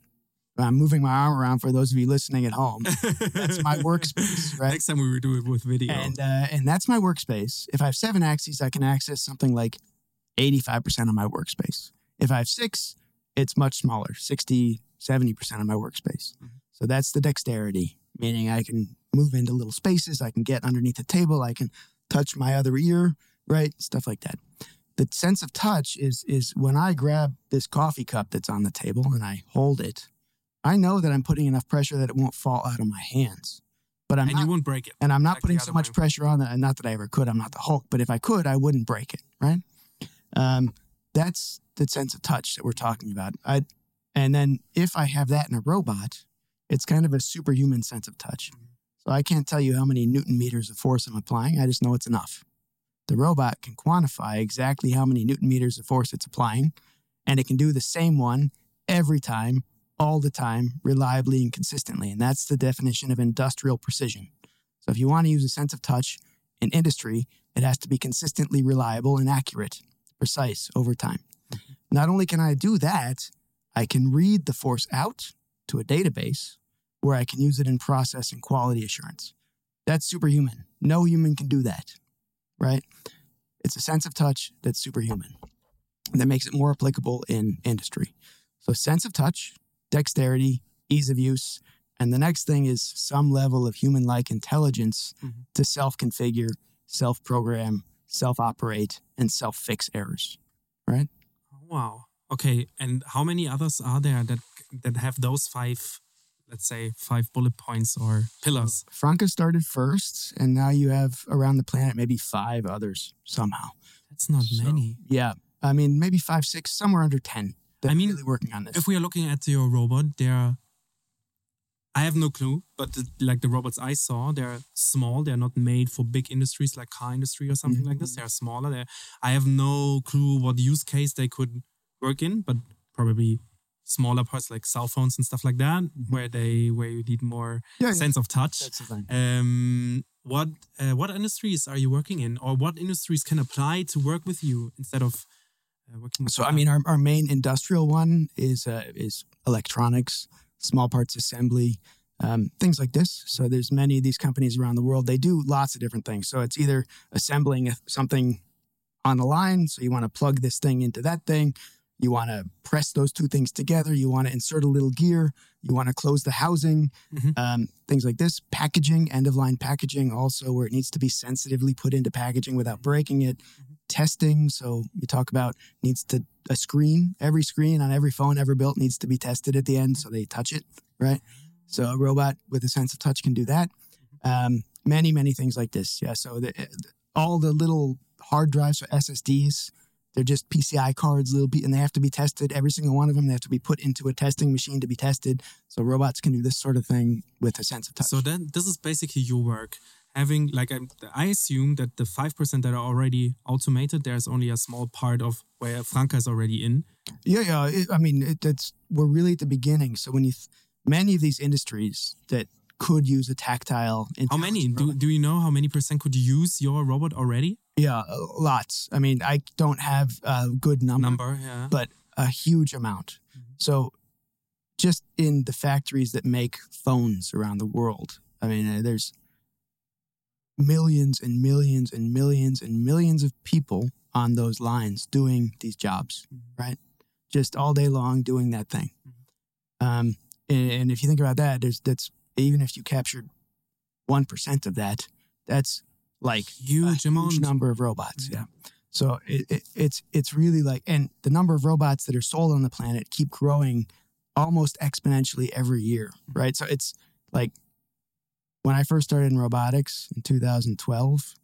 D: I'm moving my arm around for those of you listening at home. That's my workspace, right?
E: Next time we do it with video.
D: And uh, and that's my workspace. If I have seven axes, I can access something like 85% of my workspace. If I have six, it's much smaller, 60, 70% of my workspace.
E: Mhm.
D: So that's the dexterity, meaning I can move into little spaces, I can get underneath the table, I can touch my other ear, right? Stuff like that. The sense of touch is is when I grab this coffee cup that's on the table and I hold it, I know that I'm putting enough pressure that it won't fall out of my hands. But I'm
E: and
D: not
E: you won't break it.
D: and I'm not putting so much
E: way.
D: pressure on that. Not that I ever could. I'm not the Hulk, but if I could, I wouldn't break it. Right? Um, that's the sense of touch that we're talking about. I, and then if I have that in a robot, it's kind of a superhuman sense of touch. So I can't tell you how many newton meters of force I'm applying. I just know it's enough. The robot can quantify exactly how many newton meters of force it's applying, and it can do the same one every time, all the time, reliably and consistently. And that's the definition of industrial precision. So if you want to use a sense of touch in industry, it has to be consistently reliable and accurate, precise over time. Mm-hmm. Not only can I do that, I can read the force out to a database where I can use it in process and quality assurance. That's superhuman. No human can do that, right? It's a sense of touch that's superhuman. That makes it more applicable in industry. So, sense of touch, dexterity, ease of use, and the next thing is some level of human like intelligence
E: Mhm.
D: to self configure, self program, self operate, and self fix errors, right?
E: Wow. Okay. And how many others are there that that have those five, let's say, five bullet points or pillars?
D: Franka started first, and now you have around the planet maybe five others somehow.
E: That's not
D: So,
E: many.
D: Yeah. I mean, maybe five, six, somewhere under 10. That
E: I mean,
D: really working on this.
E: If we are looking at your robot, there are. I have no clue, but the, like the robots I saw, they're small. They're not made for big industries like car industry or something like this. Mm-hmm. They're smaller. They're, I have no clue what use case they could work in, but probably smaller parts like cell phones and stuff like that, where they where you need more
D: yeah, yeah,
E: sense of touch.
D: that's.
E: Um, what uh, what industries are you working in, or what industries can apply to work with you instead of uh, working? With
D: So, I mean, our, our main industrial one is uh, is electronics, small parts assembly, um, things like this. So, there's many of these companies around the world. They do lots of different things. So, it's either assembling something on the line. So, you want to plug this thing into that thing. You want to press those two things together. You want to insert a little gear. You want to close the housing.
E: Mhm.
D: Um, things like this. Packaging, end of line packaging, also where it needs to be sensitively put into packaging without breaking it. Testing. So you talk about needs to a screen. Every screen on every phone ever built needs to be tested at the end, so they touch it, right? So a robot with a sense of touch can do that. Um, many, many things like this. Yeah. So the, all the little hard drives or SSDs, they're just PCI cards, little, and they have to be tested. Every single one of them, they have to be put into a testing machine to be tested. So robots can do this sort of thing with a sense of touch.
E: So then this is basically your work. Having like I, I assume that the five percent that are already automated, there's only a small part of where Franka is already in.
D: Yeah, yeah. It, I mean, it, it's we're really at the beginning. So when you th- many of these industries that could use a tactile.
E: How many? Do, do you know how many percent could use your robot already?
D: Yeah, uh, lots. I mean, I don't have a good number,
E: Number, yeah.
D: but a huge amount. So, just in the factories that make phones around the world, I mean, uh, there's millions and millions and millions and millions of people on those lines doing these jobs, right? Just all day long doing that thing. Um, and, and if you think about that, there's that's even if you captured one percent of that, that's like
E: Huge
D: a huge number of robots. Mm-hmm. Yeah. So it, it, it's it's really like, and the number of robots that are sold on the planet keep growing almost exponentially every year, mm-hmm. right? So it's like when I first started in robotics in 2012,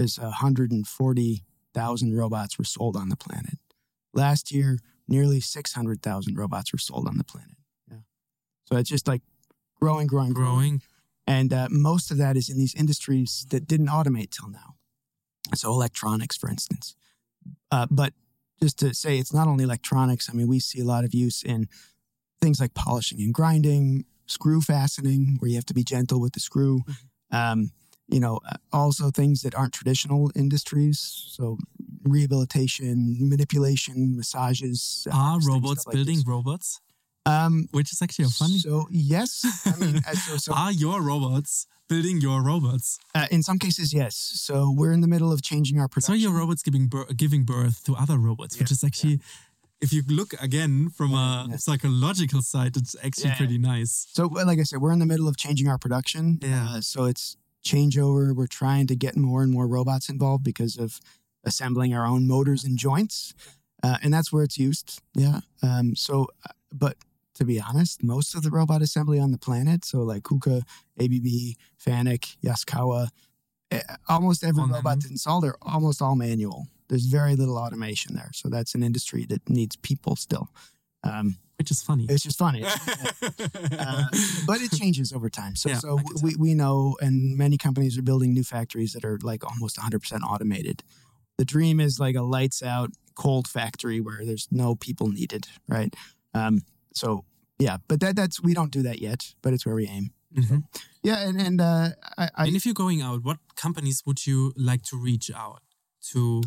D: is 140,000 robots were sold on the planet. Last year, nearly 600,000 robots were sold on the planet. Yeah. So it's just like growing, growing, growing. And uh, most of that is in these industries that didn't automate till now. So, electronics, for instance. Uh, but just to say, it's not only electronics. I mean, we see a lot of use in things like polishing and grinding, screw fastening, where you have to be gentle with the screw. Um, you know, uh, also things that aren't traditional industries. So, rehabilitation, manipulation, massages. uh,
E: Are robots
D: like
E: building
D: this.
E: robots?
D: Um,
E: Which is actually a funny.
D: So, yes. I mean, so, so
E: Are your robots building your robots?
D: Uh, in some cases, yes. So we're in the middle of changing our production.
E: So your robots giving birth, giving birth to other robots, which is actually, if you look again from a
D: yeah.
E: psychological side, it's actually
D: Yeah.
E: pretty nice.
D: So, like I said, we're in the middle of changing our production.
E: Yeah.
D: Uh, so it's changeover. We're trying to get more and more robots involved because of assembling our own motors and joints, uh, and that's where it's used. Yeah. Um, so, uh, but to be honest, most of the robot assembly on the planet, so like Kuka, ABB, Fanuc, Yaskawa, eh, almost every robot that's installed are almost all manual. There's very little automation there. So that's an industry that needs people still. Um,
E: Which is funny.
D: it's just funny. uh, but it changes over time. So,
E: Yeah,
D: so we, we know, and many companies are building new factories that are like almost 100% automated. The dream is like a lights out cold factory where there's no people needed, right? Um, so yeah, but that that's we don't do that yet, but it's where we aim.
E: Mhm.
D: Yeah, and and uh, I, I
E: and if you're going out, what companies would you like to reach out to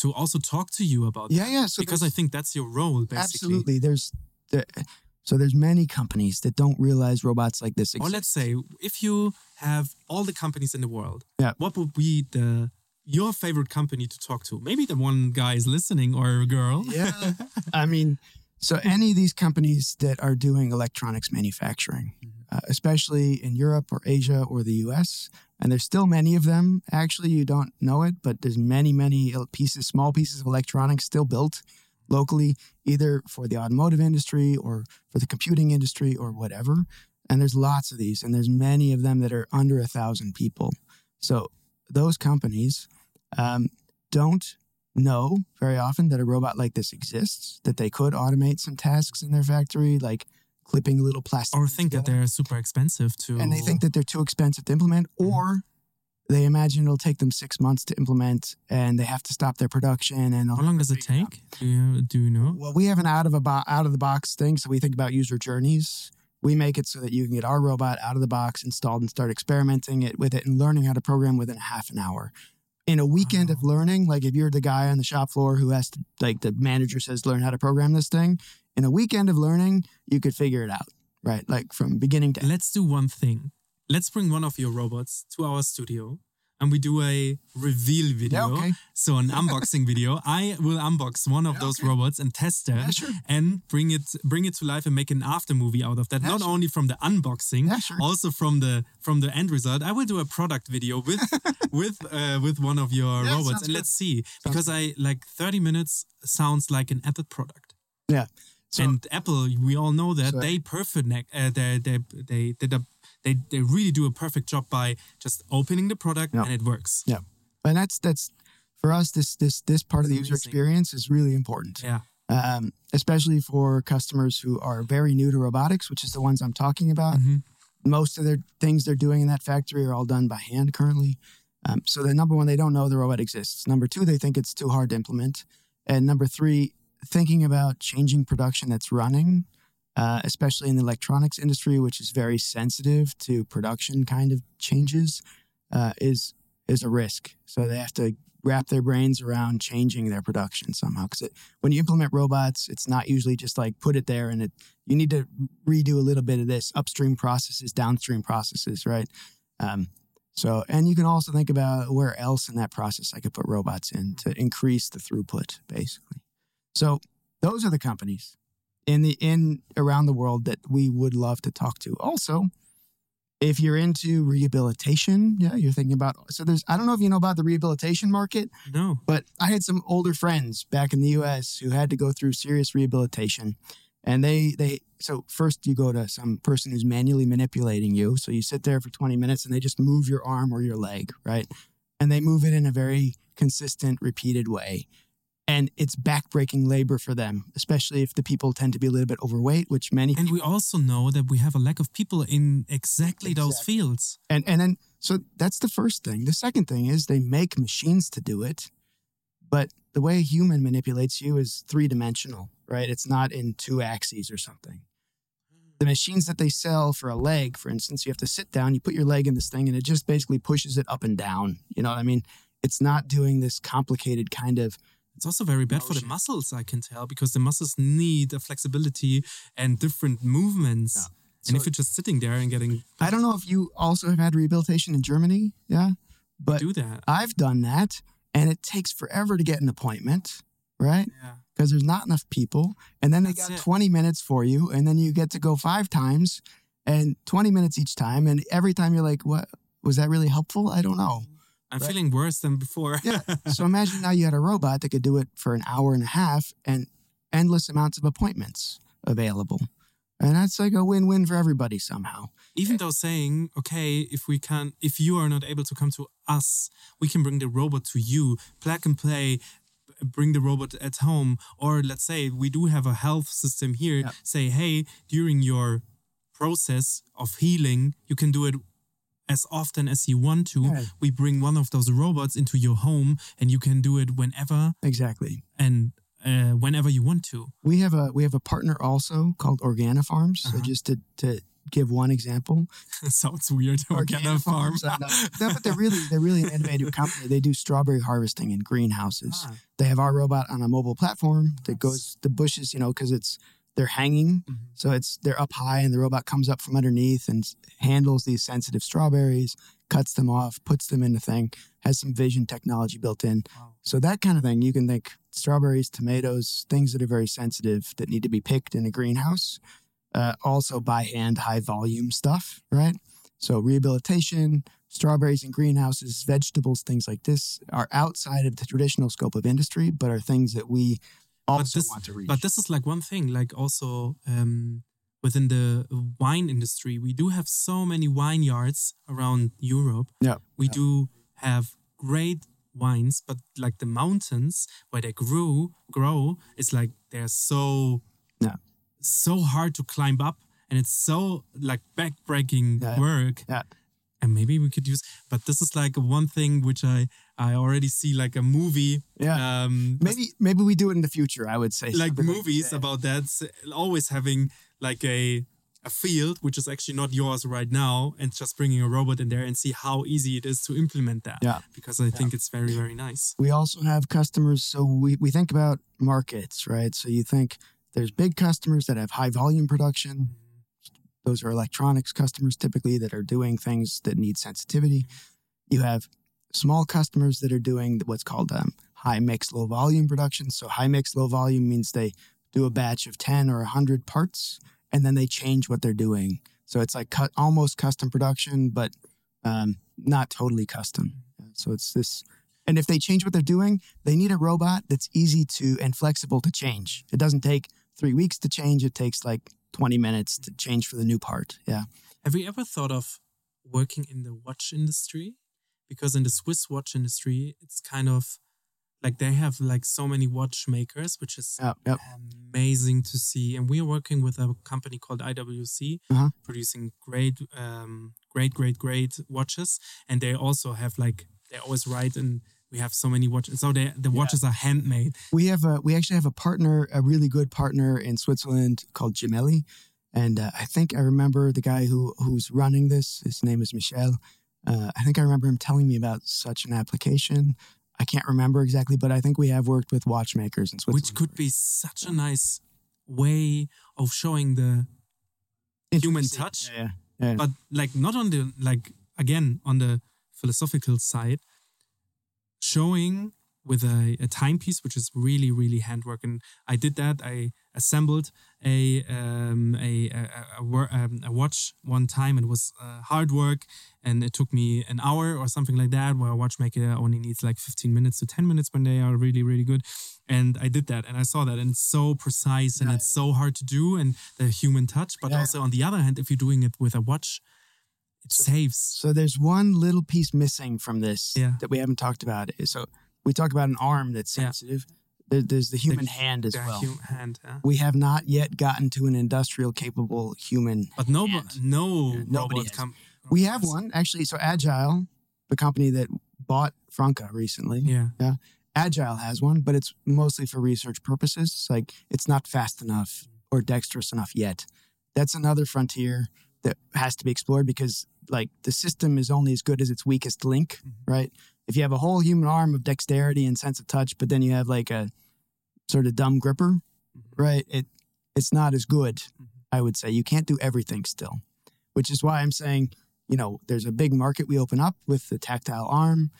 E: to also talk to you about?
D: yeah
E: that?
D: yeah. So
E: because I think that's your role, basically.
D: absolutely there's there, so there's many companies that don't realize robots like this exist.
E: Or let's say, if you have all the companies in the world,
D: Yeah.
E: what would be the your favorite company to talk to? Maybe the one guy is listening or a girl.
D: yeah. I mean, so any of these companies that are doing electronics manufacturing, uh, especially in Europe or Asia or the US, and there's still many of them. Actually, you don't know it, but there's many, many pieces, small pieces of electronics still built locally, either for the automotive industry or for the computing industry or whatever. And there's lots of these, and there's many of them that are under a thousand people. So those companies um, don't know very often that a robot like this exists, that they could automate some tasks in their factory, like clipping little plastic.
E: Or think that they're super expensive to.
D: and they think that they're too expensive to implement, mm-hmm. or they imagine it'll take them six months to implement, and they have to stop their production. And
E: How long does it take? Do you, do you know?
D: Well, we have an out of a bo- out of the box thing, so we think about user journeys. We make it so that you can get our robot out of the box, installed, and start experimenting it with it and learning how to program within half an hour. In a weekend of oh. learning, like if you're the guy on the shop floor who has to, like the manager says, learn how to program this thing. In a weekend of learning, you could figure it out, right? Like from beginning to end.
E: Let's do one thing. Let's bring one of your robots to our studio and we do a reveal video.
D: okay.
E: So an unboxing video. I will unbox one of those
D: okay.
E: robots and test it
D: Yeah, sure.
E: and bring it bring it to life and make an after movie out of that.
D: Yeah,
E: Not
D: sure.
E: only from the unboxing,
D: Yeah, sure.
E: also from the from the end result. I will do a product video with with uh, with one of your
D: Yeah,
E: robots and
D: good.
E: let's see because I like 30 minutes sounds like an Apple product.
D: Yeah.
E: and Apple, we all know that
D: So-
E: they perfect uh, they, they they did a they they really do a perfect job by just opening the product
D: Yeah.
E: and it works.
D: Yeah, and that's that's for us. This this this part of the user
E: Amazing.
D: experience is really important.
E: Yeah.
D: um, especially for customers who are very new to robotics, which is the ones I'm talking about.
E: Mhm.
D: Most of their things they're doing in that factory are all done by hand currently. Um, so the number one, they don't know the robot exists. Number two, they think it's too hard to implement. And number three, thinking about changing production that's running, uh, especially in the electronics industry, which is very sensitive to production kind of changes, uh, is is a risk. So they have to wrap their brains around changing their production somehow. Because when you implement robots, it's not usually just like put it there and it. You need to redo a little bit of this upstream processes, downstream processes, right? Um, so, and you can also think about where else in that process I could put robots in to increase the throughput, basically. So, those are the companies in the in around the world that we would love to talk to. Also, if you're into rehabilitation, yeah, you're thinking about. So, there's I don't know if you know about the rehabilitation market,
E: No.
D: but I had some older friends back in the U.S. who had to go through serious rehabilitation, and they they so first you go to some person who's manually manipulating you. So you sit there for 20 minutes and they just move your arm or your leg, right? And they move it in a very consistent, repeated way. And it's backbreaking labor for them, especially if the people tend to be a little bit overweight, which many
E: And we also know that we have a lack of people in exactly those fields.
D: And and then so that's the first thing. The second thing is they make machines to do it, but the way a human manipulates you is three dimensional, right? It's not in two axes or something. The machines that they sell for a leg, for instance, you have to sit down, you put your leg in this thing, and it just basically pushes it up and down. You know what I mean? It's not doing this complicated kind of
E: It's also very bad oh, for the muscles, I can tell, because the muscles need a flexibility and different movements. Yeah. And if you're just sitting there and getting
D: I don't know if you also have had rehabilitation in Germany, yeah, but
E: do that,
D: I've done that, and it takes forever to get an appointment, right?
E: yeah,
D: because there's not enough people. And then they got
E: it.
D: 20 minutes for you, and then you get to go five times and 20 minutes each time. And every time you're like, what? Was that really helpful? I don't know.
E: I'm
D: Right.
E: feeling worse than before.
D: Yeah. so imagine now you had a robot that could do it for an hour and a half and endless amounts of appointments available. And that's like a win win for everybody somehow.
E: Even though saying, okay, if we can, if you are not able to come to us, we can bring the robot to you, plug and play, bring the robot at home. Or let's say we do have a health system here.
D: Yeah.
E: Say, hey, during your process of healing, you can do it as often as you want to.
D: Yeah.
E: We bring one of those robots into your home, and you can do it whenever
D: Exactly.
E: and uh, whenever you want to.
D: We have a we have a partner also called Organifarms.
E: Uh-huh.
D: just to to give one example,
E: Sounds weird. Organic farm.
D: I know. No, but they're really they're really an innovative company. They do strawberry harvesting in greenhouses.
E: Ah.
D: They have our robot on a mobile platform that goes the bushes, you know, because it's they're hanging,
E: Mhm.
D: so it's they're up high, and the robot comes up from underneath and handles these sensitive strawberries, cuts them off, puts them in the thing, has some vision technology built in.
E: Wow.
D: So that kind of thing, you can think strawberries, tomatoes, things that are very sensitive that need to be picked in a greenhouse. Uh, also by hand, high volume stuff, right? So rehabilitation, strawberries in greenhouses, vegetables, things like this are outside of the traditional scope of industry, but are things that we also
E: this,
D: want to reach.
E: But this is like one thing, like also um, within the wine industry, we do have so many vineyards around Europe.
D: yeah,
E: We do have great wines, but like the mountains where they grew grow is like they're so
D: Yeah.
E: so hard to climb up, and it's so like backbreaking
D: Yeah.
E: work.
D: yeah,
E: And maybe we could use, but this is like one thing which I I already see like a movie.
D: yeah.
E: Um,
D: maybe maybe we do it in the future. I would say
E: like movies
D: that.
E: about that always having like a a field which is actually not yours right now and just bringing a robot in there and see how easy it is to implement that
D: Yeah.
E: because i think it's very very nice
D: We also have customers. So we, we think about markets, right? So you think there's big customers that have high volume production. Those are electronics customers typically that are doing things that need sensitivity. You have small customers that are doing what's called um, high mix, low volume production. So high mix, low volume means they do a batch of 10 or 100 parts and then they change what they're doing. So it's like cut, almost custom production, but um, not totally custom. So it's this. And if they change what they're doing, they need a robot that's easy to and flexible to change. It doesn't take three weeks to change. It takes like 20 minutes to change for the new part. Yeah.
E: Have you ever thought of working in the watch industry? Because in the Swiss watch industry, it's kind of like they have like so many watchmakers, which is
D: Yep. Yep.
E: amazing to see. And we are working with a company called IWC,
D: Uh-huh.
E: producing great, um, great, great, great watches. And they also have like they always write and we have so many watches. So they, the watches are handmade.
D: We have a, we actually have a partner, a really good partner in Switzerland called Gemelli. And uh, I think I remember the guy who who's running this. His name is Michel. Uh, I think I remember him telling me about such an application. I can't remember exactly, but I think we have worked with watchmakers in Switzerland.
E: which could be such a nice way of showing the human touch
D: Yeah, yeah. yeah.
E: but like not on the like again on the philosophical side showing with a, a timepiece which is really really handwork. And i did that. I assembled a um, a, a, a, um, a watch one time. It was uh, hard work and it took me an hour or something like that where a watchmaker only needs like 15 minutes to 10 minutes when they are really really good. And i did that and i saw that and it's so precise and it's so hard to do and the human touch. But
D: Yeah.
E: also on the other hand if you're doing it with a watch it saves.
D: So there's one little piece missing from this
E: Yeah.
D: that we haven't talked about. So we talk about an arm that's
E: Yeah.
D: sensitive. There- There's the human hand as
E: the
D: well.
E: hu- hand yeah.
D: we have not yet gotten to an industrial capable human.
E: But no,
D: hand.
E: no
D: nobody
E: robot
D: has.
E: com-
D: We have one actually. So Agile, the company that bought Franka recently,
E: Yeah. Yeah.
D: Agile has one, but it's mostly for research purposes. It's like it's not fast enough or dexterous enough yet. That's another frontier that has to be explored because like the system is only as good as its weakest link, mm-hmm. right? If you have a whole human arm of dexterity and sense of touch, but then you have like a sort of dumb gripper, mm-hmm. right? It it's not as good, mm-hmm. I would say. You can't do everything still. Which is why I'm saying, you know, there's a big market we open up with the tactile arm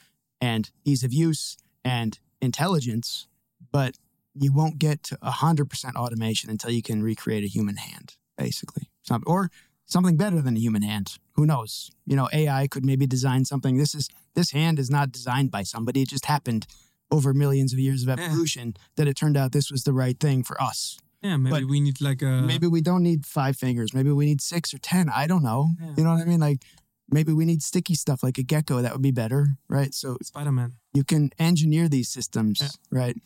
D: and ease of use and intelligence, but you won't get to 100% automation until you can recreate a human hand, basically. Some, or something better than a human hand. Who knows? You know, AI could maybe design something. This is this hand is not designed by somebody. It just happened over millions of years of evolution that it turned out this was the right thing for us.
E: Yeah, maybe
D: But
E: we need like a
D: maybe we don't need five fingers. Maybe we need six or ten. I don't know.
E: Yeah.
D: You know what I mean? Like maybe we need sticky stuff like a gecko. That would be better, right? So
E: Spider Man.
D: you can engineer these systems,
E: Yeah.
D: right?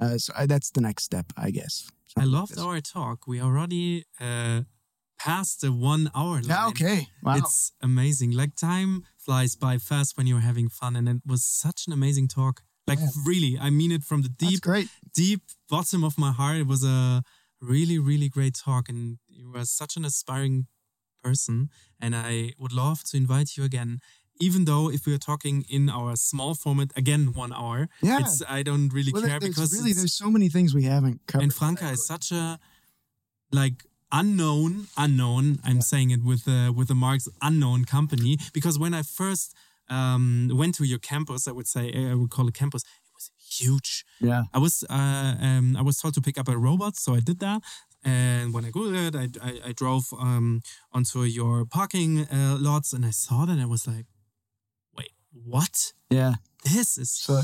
D: Uh, so I, that's the next step, I guess.
E: I
D: Something like
E: loved
D: this.
E: our talk. We already uh, passed the one hour ah, line.
D: Yeah. Okay. Wow.
E: It's amazing. Like time flies by fast when you're having fun, and it was such an amazing talk. Like
D: Yeah.
E: really, I mean it from the deep, deep bottom of my heart. It was a really, really great talk, and you were such an aspiring person. And I would love to invite you again. Even though if we are talking in our small format again one hour,
D: Yeah.
E: it's I don't really
D: Well,
E: care
D: there's
E: because
D: really there's so many things we haven't covered.
E: and Franka is such a like unknown unknown i'm saying it with uh, with the marks unknown company because when i first um, went to your campus i would say i would call it campus it was huge
D: yeah.
E: i was uh, um, i was told to pick up a robot so i did that and when i googled it i, I, I drove um, onto your parking uh, lots and i saw that and i was like wait what
D: Yeah.
E: this is
D: So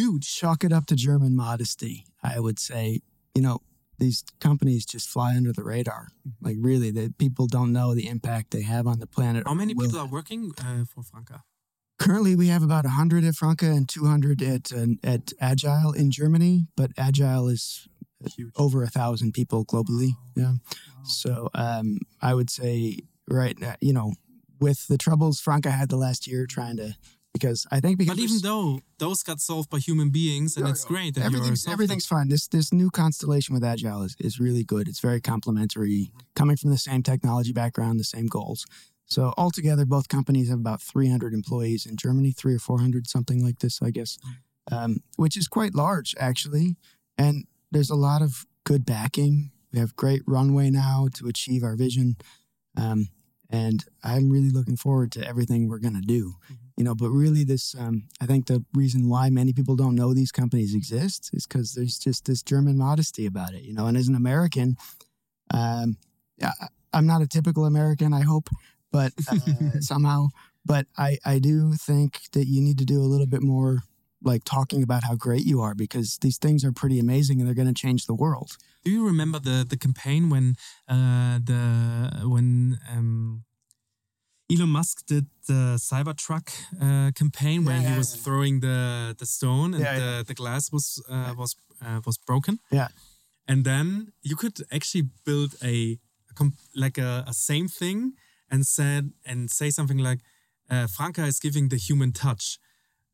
E: huge
D: chalk it up to German modesty. I would say, you know, these companies just fly under the radar. Like really, that people don't know the impact they have on the planet.
E: how many people are working uh, for franka
D: Currently, we have about 100 at Franka and 200 at uh, at Agile in Germany, but Agile is
E: Huge.
D: over a thousand people globally. Yeah. So um, I would say, right, now, you know, with the troubles Franka had the last year trying to, because I think because
E: But even though those got solved by human beings, and
D: Yeah,
E: it's great that
D: everything's everything's fine. This this new constellation with Agile is, is really good. It's very complementary, coming from the same technology background, the same goals. So altogether, both companies have about 300 employees in Germany, three or 400, something like this, I guess, um, which is quite large actually. And there's a lot of good backing. We have great runway now to achieve our vision, um, and I'm really looking forward to everything we're gonna do you know but really this um, i think the reason why many people don't know these companies exist is because there's just this german modesty about it you know and as an american um, I- i'm not a typical american i hope but uh, somehow but I, I do think that you need to do a little bit more like talking about how great you are because these things are pretty amazing and they're going to change the world.
E: Do you remember the the campaign when uh, the when um, Elon Musk did the Cybertruck uh, campaign where
D: Yeah,
E: he was
D: yeah.
E: throwing the the stone and
D: Yeah,
E: the,
D: yeah.
E: the glass was uh, was uh, was broken?
D: Yeah.
E: and then you could actually build a, a like a, a same thing and said and say something like uh, Franka is giving the human touch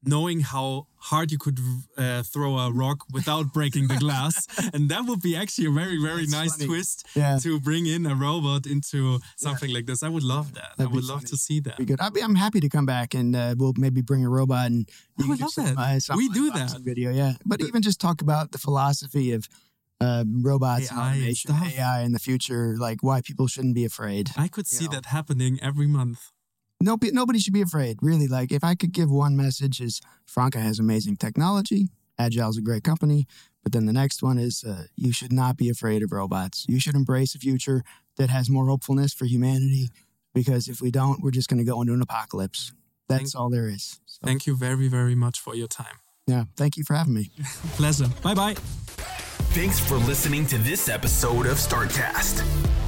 E: knowing how hard you could uh, throw a rock without breaking the glass and that would be actually a very very
D: That's
E: nice
D: funny.
E: twist
D: Yeah.
E: to bring in a robot into something like this i would love that i
D: That'd be
E: would love
D: funny.
E: to see that
D: Be good. I'd be, I'm happy to come back and uh, we'll maybe bring a robot and you
E: I would love that.
D: uh,
E: We do that.
D: video. Yeah, but even just talk about the philosophy of uh, robots
E: AI and
D: automation. AI in the future, like why people shouldn't be afraid.
E: i could see
D: know.
E: that happening every month
D: No, nobody should be afraid. Really, like if I could give one message is Franka has amazing technology. Agile's a great company. But then the next one is uh, you should not be afraid of robots. You should embrace a future that has more hopefulness for humanity. Because if we don't, we're just going to go into an apocalypse. That's
E: Thank-
D: all there is. So,
E: thank you very very much for your time
D: yeah, thank you for having me.
E: pleasure bye bye
B: Thanks for listening to this episode of Startcast.